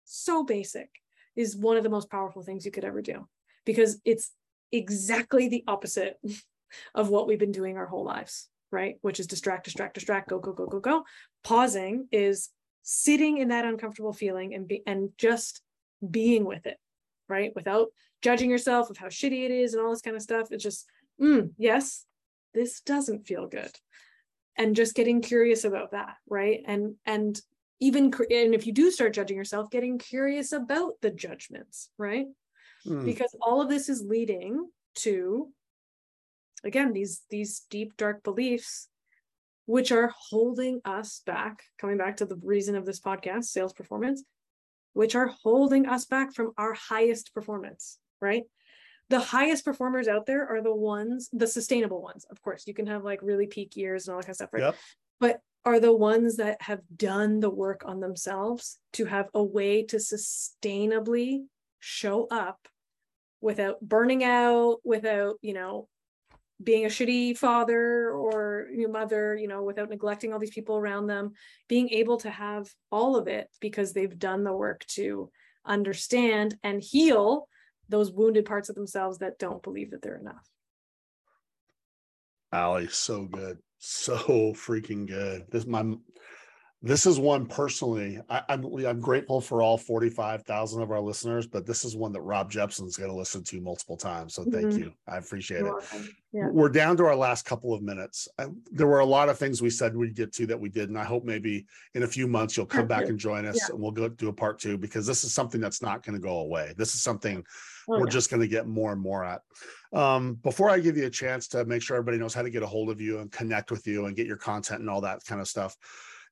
so basic is one of the most powerful things you could ever do. Because it's exactly the opposite of what we've been doing our whole lives right? Which is distract, distract, distract, go, go, go, go, go. Pausing is sitting in that uncomfortable feeling and be and just being with it, right? Without judging yourself of how shitty it is and all this kind of stuff. It's just, mm, yes, this doesn't feel good. And just getting curious about that, right? And and even and if you do start judging yourself, getting curious about the judgments, right? Mm. Because all of this is leading to again these these deep dark beliefs which are holding us back coming back to the reason of this podcast sales performance which are holding us back from our highest performance right? The highest performers out there are the ones the sustainable ones. Of course you can have like really peak years and all that kind of stuff right? Yep. but are the ones that have done the work on themselves to have a way to sustainably show up without burning out without you know being a shitty father or your mother, you know, without neglecting all these people around them, being able to have all of it because they've done the work to understand and heal those wounded parts of themselves that don't believe that they're enough. Ali, so good. So freaking good. This my this is one personally. I, am I'm, I'm grateful for all 45,000 of our listeners, but this is one that Rob Jeppsen's going to listen to multiple times. So thank mm-hmm. you. I appreciate You're it. Yeah. We're down to our last couple of minutes. I, there were a lot of things we said we'd get to that we did, and I hope maybe in a few months you'll come back and join us, yeah. and we'll go do a part two because this is something that's not going to go away. This is something oh, we're yeah. just going to get more and more at. Um, before I give you a chance to make sure everybody knows how to get a hold of you and connect with you and get your content and all that kind of stuff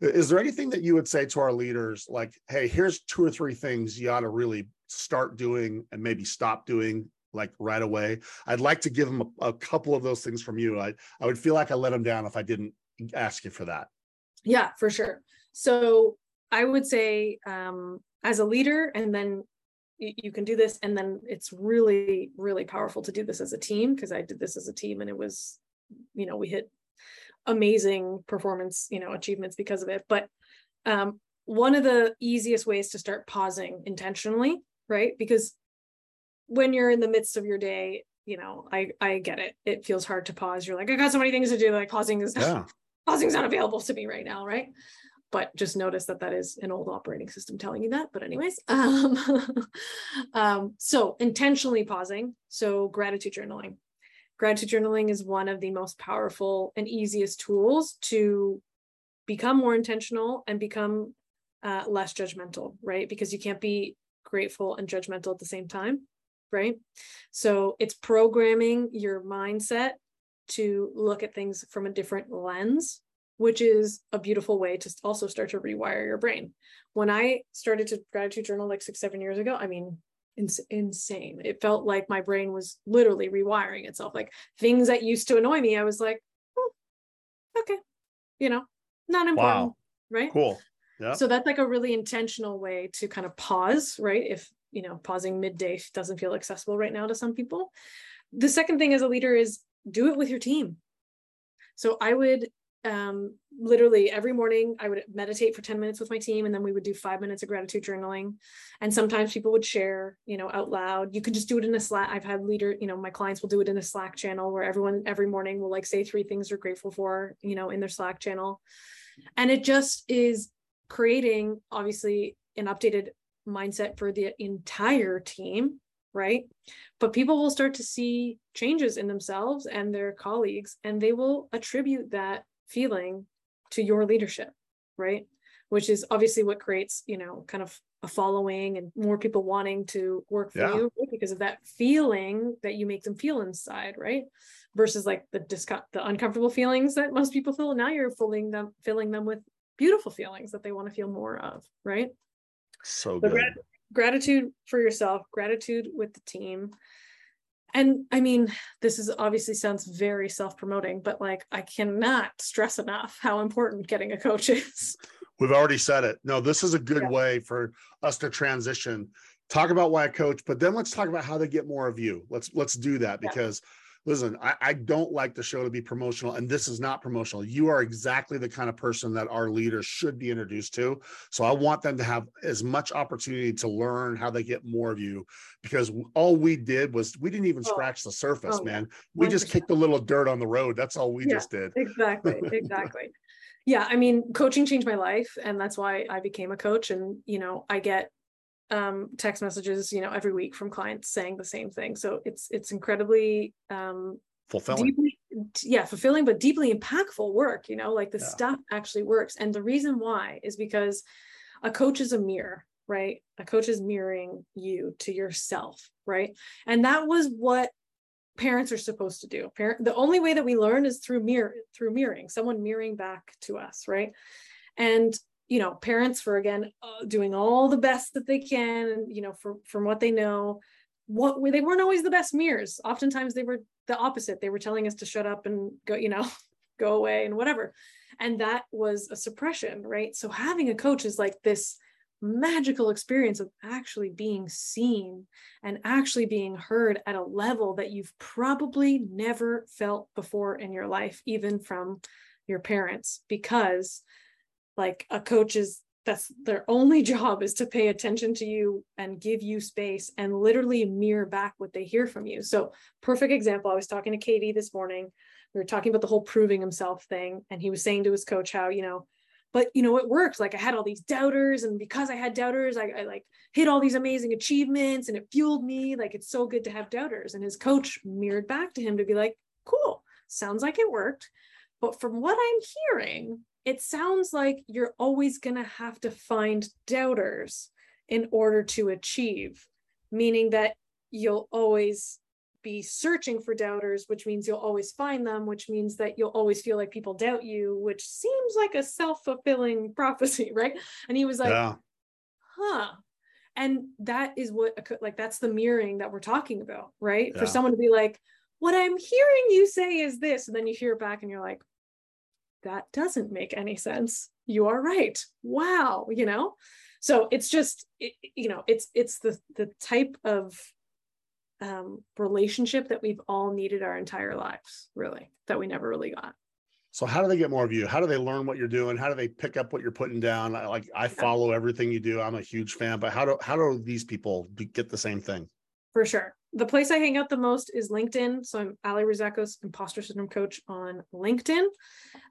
is there anything that you would say to our leaders, like, hey, here's two or three things you ought to really start doing and maybe stop doing like right away? I'd like to give them a, a couple of those things from you. I, I would feel like I let them down if I didn't ask you for that. Yeah, for sure. So I would say um, as a leader, and then you can do this and then it's really really powerful to do this as a team because i did this as a team and it was you know we hit amazing performance you know achievements because of it but um, one of the easiest ways to start pausing intentionally right because when you're in the midst of your day you know, I I get it. It feels hard to pause. You're like, I got so many things to do. Like pausing is not, Yeah. pausing is not available to me right now, right? But just notice that that is an old operating system telling you that. But anyways, um, um, so intentionally pausing. So gratitude journaling. Gratitude journaling is one of the most powerful and easiest tools to become more intentional and become uh, less judgmental, right? Because you can't be grateful and judgmental at the same time, right? So it's programming your mindset to look at things from a different lens, which is a beautiful way to also start to rewire your brain. When I started to gratitude journal like six, seven years ago, I mean, ins- insane. It felt like my brain was literally rewiring itself. Like things that used to annoy me, I was like, oh, okay, you know, not important, Wow. right? Cool. Yeah. So that's like a really intentional way to kind of pause, right? If, you know, pausing midday doesn't feel accessible right now to some people. The second thing as a leader is do it with your team. So I would um literally every morning I would meditate for 10 minutes with my team and then we would do 5 minutes of gratitude journaling. And sometimes people would share you know out loud. You could just do it in a slack I've had leader you know my clients will do it in a slack channel where everyone every morning will like say three things they're grateful for you know in their slack channel. And it just is creating obviously an updated mindset for the entire team right? But people will start to see changes in themselves and their colleagues and they will attribute that feeling to your leadership right which is obviously what creates you know kind of a following and more people wanting to work for Yeah. you because of that feeling that you make them feel inside right versus like the disco- the uncomfortable feelings that most people feel now you're filling them filling them with beautiful feelings that they want to feel more of right So So good. grat- gratitude for yourself, gratitude with the team. And I mean, this is obviously sounds very self-promoting, but like I cannot stress enough how important getting a coach is. We've already said it. No, this is a good Yeah. way for us to transition. Talk about why a coach, but then let's talk about how they get more of you. Let's let's do that Yeah. Listen, I, I don't like the show to be promotional, and this is not promotional. You are exactly the kind of person that our leaders should be introduced to. So I want them to have as much opportunity to learn how they get more of you because all we did was we didn't even Oh. scratch the surface, Oh, man. We just 100%. kicked a little dirt on the road. That's all we Yeah. just did. Exactly, exactly. Yeah, I mean, coaching changed my life and that's why I became a coach and you know, I get um text messages, you know, every week from clients saying the same thing. So it's it's incredibly um Fulfilling. deeply yeah fulfilling but deeply impactful work you know like the Yeah. stuff actually works and the reason why is because a coach is a mirror right a coach is mirroring you to yourself right and that was what parents are supposed to do parent the only way that we learn is through mirror through mirroring someone mirroring back to us right and you know parents for again uh, doing all the best that they can you know for, from what they know. What they weren't always the best mirrors. Oftentimes they were the opposite. They were telling us to shut up and go you know go away and whatever. And that was a suppression right? So having a coach is like this magical experience of actually being seen and actually being heard at a level that you've probably never felt before in your life even from your parents because like a coach is that's their only job is to pay attention to you and give you space and literally mirror back what they hear from you. So perfect example i was talking to katie this morning. We were talking about the whole proving himself thing and he was saying to his coach how you know but you know it worked like i had all these doubters and because i had doubters I, I like hit all these amazing achievements and it fueled me. Like it's so good to have doubters. And his coach mirrored back to him to be like cool. Sounds like it worked. But from what i'm hearing it sounds like you're always going to have to find doubters in order to achieve, meaning that you'll always be searching for doubters, which means you'll always find them, which means that you'll always feel like people doubt you, which seems like a self fulfilling prophecy, right? And he was like, yeah. huh. And that is what, like, that's the mirroring that we're talking about, right? Yeah. For someone to be like, what I'm hearing you say is this. And then you hear it back and you're like, that doesn't make any sense you are right wow you know so it's just it, you know it's it's the the type of um relationship that we've all needed our entire lives really that we never really got So how do they get more of you? How do they learn what you're doing? How do they pick up what you're putting down? I, like I follow everything you do. I'm a huge fan, but how do how do these people get the same thing? for sure the place I hang out the most is LinkedIn. So I'm Ali Razakos, imposter syndrome coach on LinkedIn.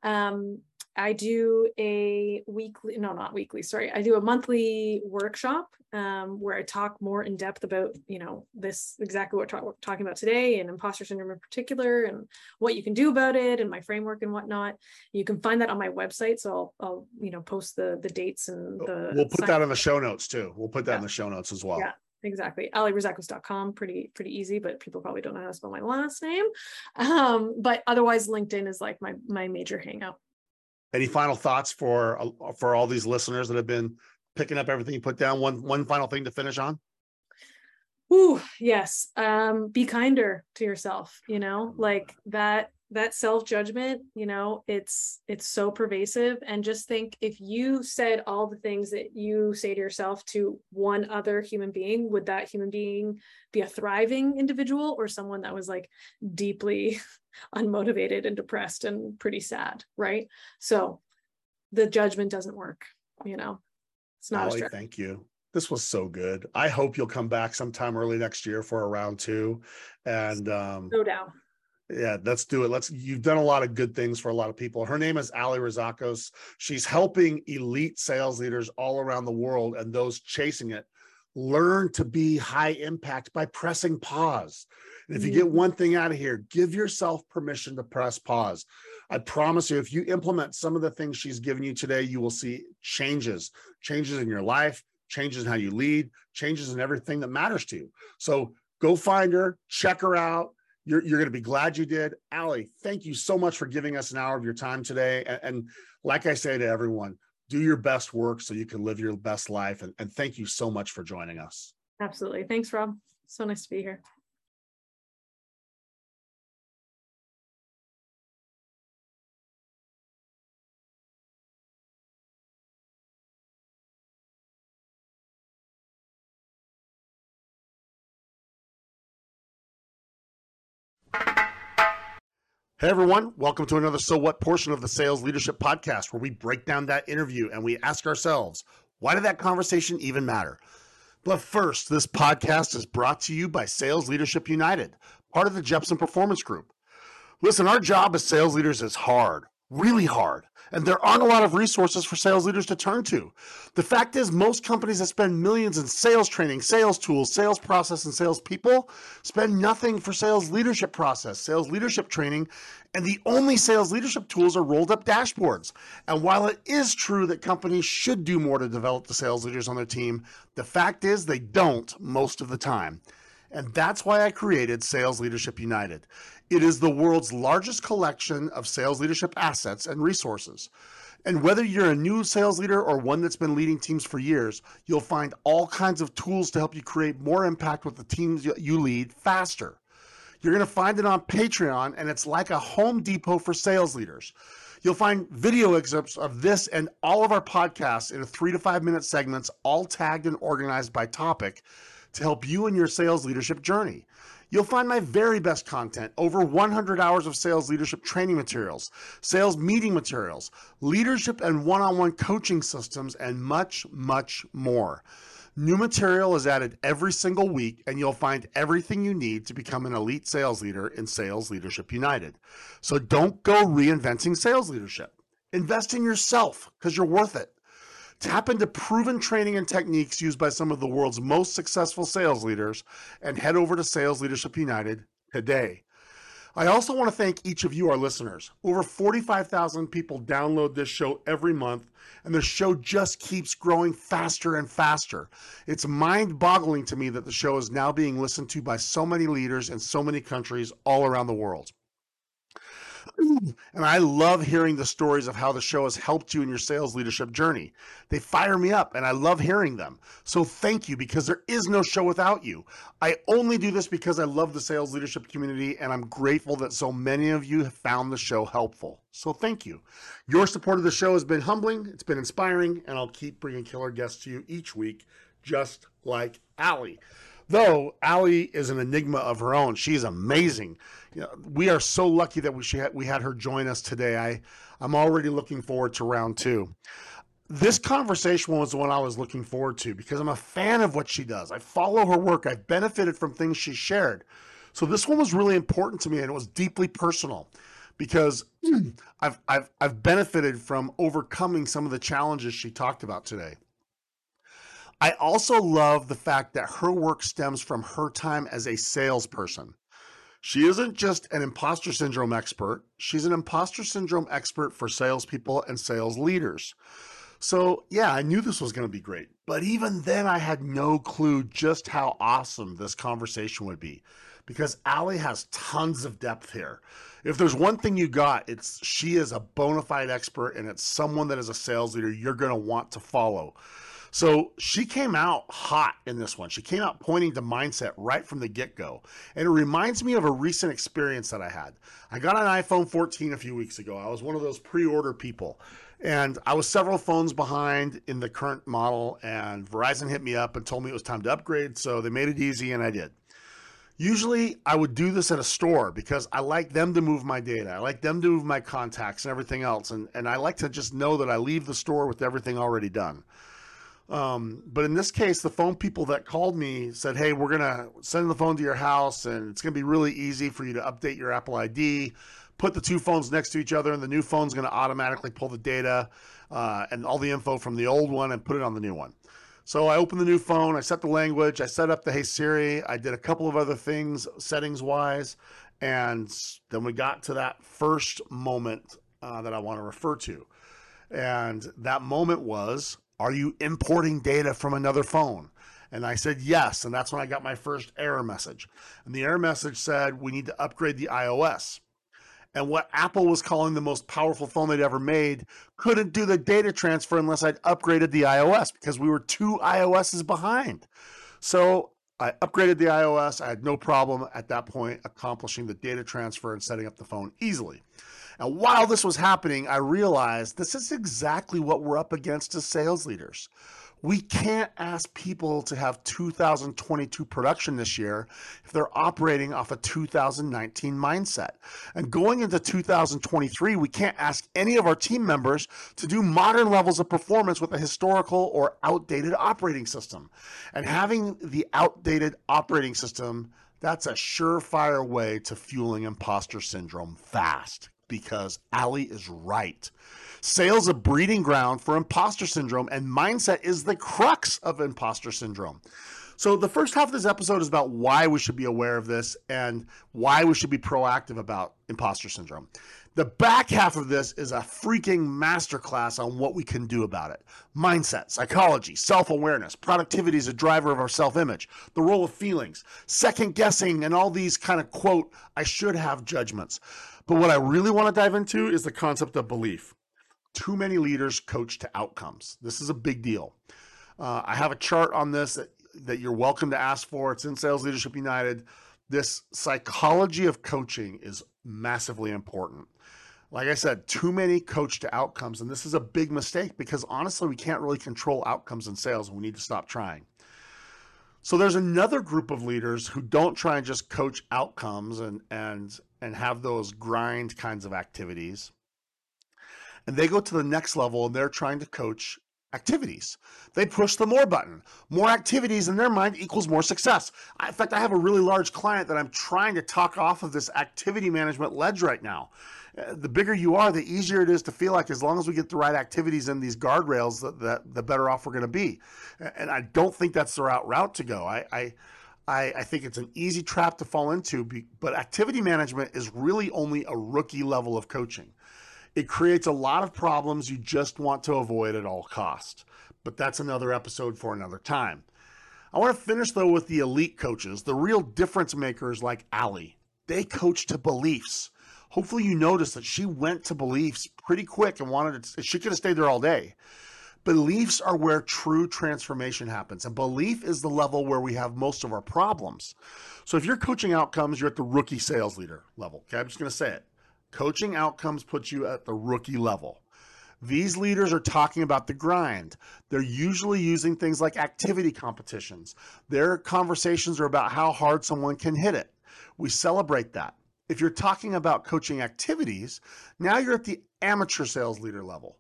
Um, I do a weekly, no, not weekly, sorry. I do a monthly workshop um, where I talk more in depth about, you know, this exactly what we're talking about today and imposter syndrome in particular and what you can do about it and my framework and whatnot. You can find that on my website. So I'll, I'll you know, post the the dates and the. We'll put that in the show notes too. We'll put that yeah. in the show notes as well. Yeah exactly alirazakos.com pretty pretty easy but people probably don't know how to spell my last name um, but otherwise linkedin is like my my major hangout any final thoughts for uh, for all these listeners that have been picking up everything you put down? One one final thing to finish on. Ooh, yes. Um, be kinder to yourself, you know, like that that self-judgment, you know, it's it's so pervasive. And just think if you said all the things that you say to yourself to one other human being, would that human being be a thriving individual or someone that was like deeply unmotivated and depressed and pretty sad, right? So the judgment doesn't work, you know. It's not Ali, thank you. This was so good. I hope you'll come back sometime early next year for a round two. And um no doubt. Yeah, let's do it. Let's you've done a lot of good things for a lot of people. Her name is Ali Razakos. She's helping elite sales leaders all around the world and those chasing it learn to be high impact by pressing pause. And if you get mm-hmm. one thing out of here, give yourself permission to press pause. I promise you, if you implement some of the things she's given you today, you will see changes, changes in your life, changes in how you lead, changes in everything that matters to you. So go find her, check her out. You're, you're going to be glad you did. Ali, thank you so much for giving us an hour of your time today. And, and like I say to everyone, do your best work so you can live your best life. And, and thank you so much for joining us. Absolutely. Thanks, Rob. So nice to be here. Hey everyone, welcome to another So What portion of the Sales Leadership Podcast, where we break down that interview and we ask ourselves, why did that conversation even matter? But first, this podcast is brought to you by Sales Leadership United, part of the Jeppsen Performance Group. Listen, our job as sales leaders is hard really hard. And there aren't a lot of resources for sales leaders to turn to. The fact is, most companies that spend millions in sales training, sales tools, sales process, and sales people spend nothing for sales leadership process, sales leadership training, and the only sales leadership tools are rolled up dashboards. And while it is true that companies should do more to develop the sales leaders on their team, the fact is they don't most of the time. And that's why I created Sales Leadership United. It is the world's largest collection of sales leadership assets and resources. And whether you're a new sales leader or one that's been leading teams for years, you'll find all kinds of tools to help you create more impact with the teams you lead faster. You're going to find it on Patreon, and it's like a Home Depot for sales leaders. You'll find video excerpts of this and all of our podcasts in three to five minute segments, all tagged and organized by topic to help you in your sales leadership journey. You'll find my very best content, over 100 hours of sales leadership training materials, sales meeting materials, leadership and one on one coaching systems, and much, much more. New material is added every single week, and you'll find everything you need to become an elite sales leader in Sales Leadership United. So don't go reinventing sales leadership. Invest in yourself because you're worth it. Tap into proven training and techniques used by some of the world's most successful sales leaders and head over to Sales Leadership United today. I also want to thank each of you, our listeners. Over 45,000 people download this show every month, and the show just keeps growing faster and faster. It's mind boggling to me that the show is now being listened to by so many leaders in so many countries all around the world. And I love hearing the stories of how the show has helped you in your sales leadership journey. They fire me up and I love hearing them. So thank you because there is no show without you. I only do this because I love the sales leadership community and I'm grateful that so many of you have found the show helpful. So thank you. Your support of the show has been humbling, it's been inspiring, and I'll keep bringing killer guests to you each week, just like Ali. Though Ali is an enigma of her own, she's amazing. You know, we are so lucky that we had, we had her join us today. I I'm already looking forward to round two. this conversation was the one I was looking forward to because I'm a fan of what she does. I follow her work. I've benefited from things she shared. So this one was really important to me and it was deeply personal because I've, I've, I've benefited from overcoming some of the challenges she talked about today. I also love the fact that her work stems from her time as a salesperson. She isn't just an imposter syndrome expert, she's an imposter syndrome expert for salespeople and sales leaders. So, yeah, I knew this was going to be great. But even then, I had no clue just how awesome this conversation would be because Ali has tons of depth here. If there's one thing you got, it's she is a bona fide expert and it's someone that is a sales leader you're going to want to follow. So she came out hot in this one. She came out pointing to mindset right from the get go. And it reminds me of a recent experience that I had. I got an iPhone 14 a few weeks ago. I was one of those pre order people. And I was several phones behind in the current model. And Verizon hit me up and told me it was time to upgrade. So they made it easy, and I did. Usually, I would do this at a store because I like them to move my data. I like them to move my contacts and everything else. And, and I like to just know that I leave the store with everything already done. Um, but in this case, the phone people that called me said, Hey, we're going to send the phone to your house and it's going to be really easy for you to update your Apple ID, put the two phones next to each other, and the new phone's going to automatically pull the data uh, and all the info from the old one and put it on the new one. So I opened the new phone, I set the language, I set up the Hey Siri, I did a couple of other things settings wise, and then we got to that first moment uh, that I want to refer to. And that moment was are you importing data from another phone? And I said yes. And that's when I got my first error message. And the error message said, we need to upgrade the iOS. And what Apple was calling the most powerful phone they'd ever made couldn't do the data transfer unless I'd upgraded the iOS because we were two iOSs behind. So I upgraded the iOS. I had no problem at that point accomplishing the data transfer and setting up the phone easily. And while this was happening, I realized this is exactly what we're up against as sales leaders. We can't ask people to have 2022 production this year if they're operating off a 2019 mindset. And going into 2023, we can't ask any of our team members to do modern levels of performance with a historical or outdated operating system. And having the outdated operating system, that's a surefire way to fueling imposter syndrome fast because Ali is right. Sales a breeding ground for imposter syndrome, and mindset is the crux of imposter syndrome. So, the first half of this episode is about why we should be aware of this and why we should be proactive about imposter syndrome. The back half of this is a freaking masterclass on what we can do about it. Mindset, psychology, self awareness, productivity is a driver of our self image, the role of feelings, second guessing, and all these kind of quote, I should have judgments. But what I really want to dive into is the concept of belief. Too many leaders coach to outcomes. This is a big deal. Uh, I have a chart on this that, that you're welcome to ask for. It's in Sales Leadership United. This psychology of coaching is massively important. Like I said, too many coach to outcomes. And this is a big mistake because honestly, we can't really control outcomes in sales and we need to stop trying. So there's another group of leaders who don't try and just coach outcomes and and and have those grind kinds of activities. And they go to the next level and they're trying to coach activities. They push the more button. More activities in their mind equals more success. In fact, I have a really large client that I'm trying to talk off of this activity management ledge right now. Uh, the bigger you are, the easier it is to feel like as long as we get the right activities in these guardrails, that, that the better off we're going to be. And I don't think that's the right route to go. I, I I, I, think it's an easy trap to fall into, but activity management is really only a rookie level of coaching. It creates a lot of problems you just want to avoid at all costs. But that's another episode for another time. I want to finish though with the elite coaches, the real difference makers like Ali. They coach to beliefs. Hopefully, you noticed that she went to beliefs pretty quick and wanted to, she could have stayed there all day. Beliefs are where true transformation happens, and belief is the level where we have most of our problems. So, if you're coaching outcomes, you're at the rookie sales leader level. Okay, I'm just going to say it. Coaching outcomes puts you at the rookie level. These leaders are talking about the grind. They're usually using things like activity competitions. Their conversations are about how hard someone can hit it. We celebrate that. If you're talking about coaching activities, now you're at the amateur sales leader level.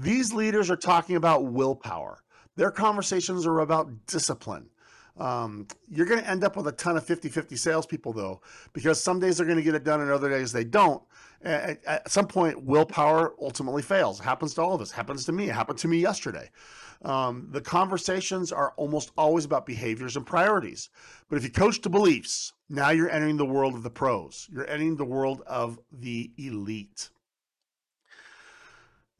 These leaders are talking about willpower. Their conversations are about discipline. Um, you're going to end up with a ton of 50 50 salespeople, though, because some days they're going to get it done and other days they don't. At, at, some point, willpower ultimately fails. It happens to all of us. It happens to me. It happened to me yesterday. Um, the conversations are almost always about behaviors and priorities. But if you coach to beliefs, now you're entering the world of the pros. You're entering the world of the elite.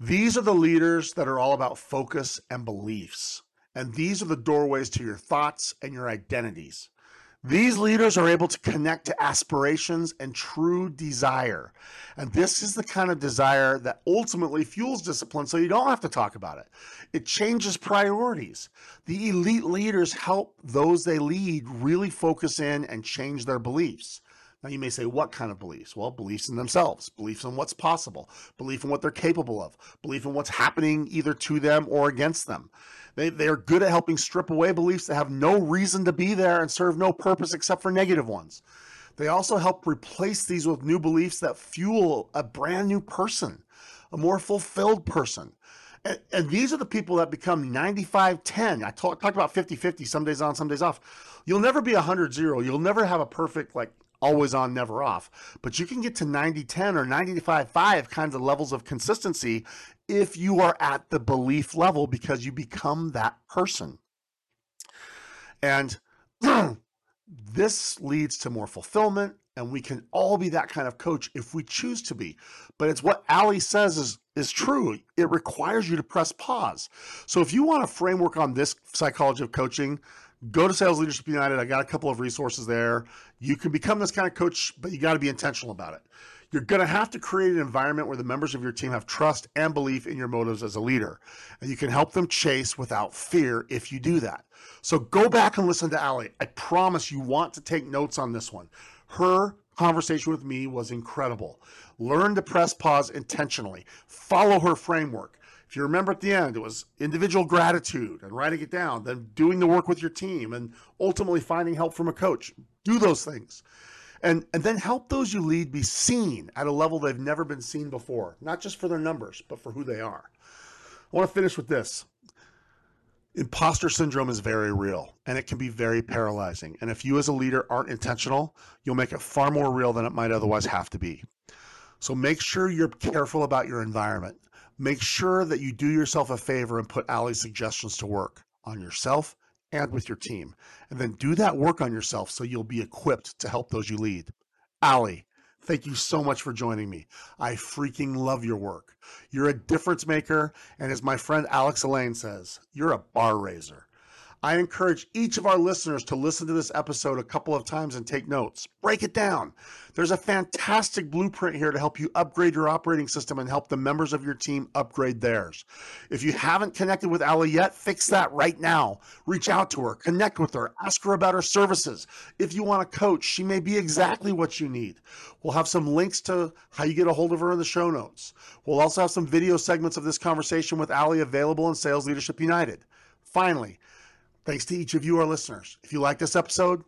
These are the leaders that are all about focus and beliefs. And these are the doorways to your thoughts and your identities. These leaders are able to connect to aspirations and true desire. And this is the kind of desire that ultimately fuels discipline, so you don't have to talk about it. It changes priorities. The elite leaders help those they lead really focus in and change their beliefs. Now, you may say, what kind of beliefs? Well, beliefs in themselves, beliefs in what's possible, belief in what they're capable of, belief in what's happening either to them or against them. They, they are good at helping strip away beliefs that have no reason to be there and serve no purpose except for negative ones. They also help replace these with new beliefs that fuel a brand new person, a more fulfilled person. And, and these are the people that become 95 10. I talk, about 50 50, some days on, some days off. You'll never be 100 0. You'll never have a perfect, like, always on, never off. But you can get to 90 10 or 95 5 kinds of levels of consistency if you are at the belief level because you become that person. And this leads to more fulfillment, and we can all be that kind of coach if we choose to be. But it's what Ali says is, is true. It requires you to press pause. So if you want a framework on this psychology of coaching, go to Sales Leadership United. I got a couple of resources there. You can become this kind of coach, but you got to be intentional about it. You're going to have to create an environment where the members of your team have trust and belief in your motives as a leader. And you can help them chase without fear if you do that. So go back and listen to Ali. I promise you want to take notes on this one. Her conversation with me was incredible. Learn to press pause intentionally. Follow her framework. If you remember at the end, it was individual gratitude and writing it down, then doing the work with your team, and ultimately finding help from a coach. Do those things. And and then help those you lead be seen at a level they've never been seen before not just for their numbers but for who they are. I want to finish with this. Imposter syndrome is very real and it can be very paralyzing. And if you as a leader aren't intentional you'll make it far more real than it might otherwise have to be. So make sure you're careful about your environment make sure that you do yourself a favor and put ali's suggestions to work on yourself and with your team. And then do that work on yourself so you'll be equipped to help those you lead. Ali, thank you so much for joining me. I freaking love your work. You're a difference maker. And as my friend Alex Elaine says, you're a bar raiser. I encourage each of our listeners to listen to this episode a couple of times and take notes. Break it down. There's a fantastic blueprint here to help you upgrade your operating system and help the members of your team upgrade theirs. If you haven't connected with Ali yet, fix that right now. Reach out to her, connect with her, ask her about her services. If you want a coach, she may be exactly what you need. We'll have some links to how you get a hold of her in the show notes. We'll also have some video segments of this conversation with Ali available in Sales Leadership United. Finally, Thanks to each of you, our listeners. If you like this episode,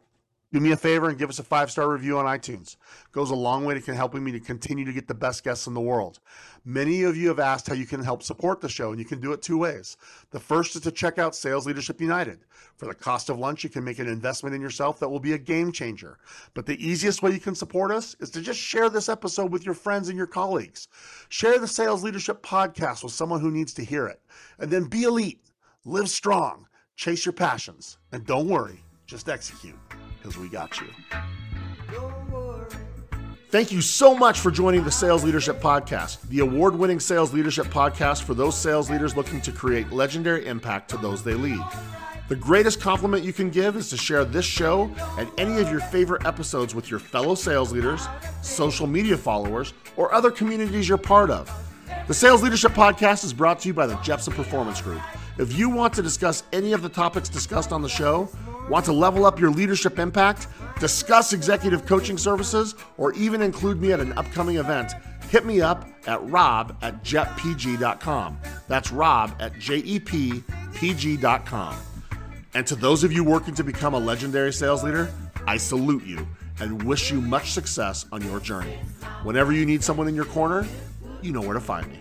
do me a favor and give us a five star review on iTunes. It goes a long way to helping me to continue to get the best guests in the world. Many of you have asked how you can help support the show, and you can do it two ways. The first is to check out Sales Leadership United. For the cost of lunch, you can make an investment in yourself that will be a game changer. But the easiest way you can support us is to just share this episode with your friends and your colleagues. Share the Sales Leadership podcast with someone who needs to hear it. And then be elite, live strong Chase your passions and don't worry, just execute because we got you. Thank you so much for joining the Sales Leadership Podcast, the award winning sales leadership podcast for those sales leaders looking to create legendary impact to those they lead. The greatest compliment you can give is to share this show and any of your favorite episodes with your fellow sales leaders, social media followers, or other communities you're part of. The Sales Leadership Podcast is brought to you by the Jeppsen Performance Group if you want to discuss any of the topics discussed on the show, want to level up your leadership impact, discuss executive coaching services, or even include me at an upcoming event, hit me up at rob at jeppg.com. That's rob at jepg.com. And to those of you working to become a legendary sales leader, I salute you and wish you much success on your journey. Whenever you need someone in your corner, you know where to find me.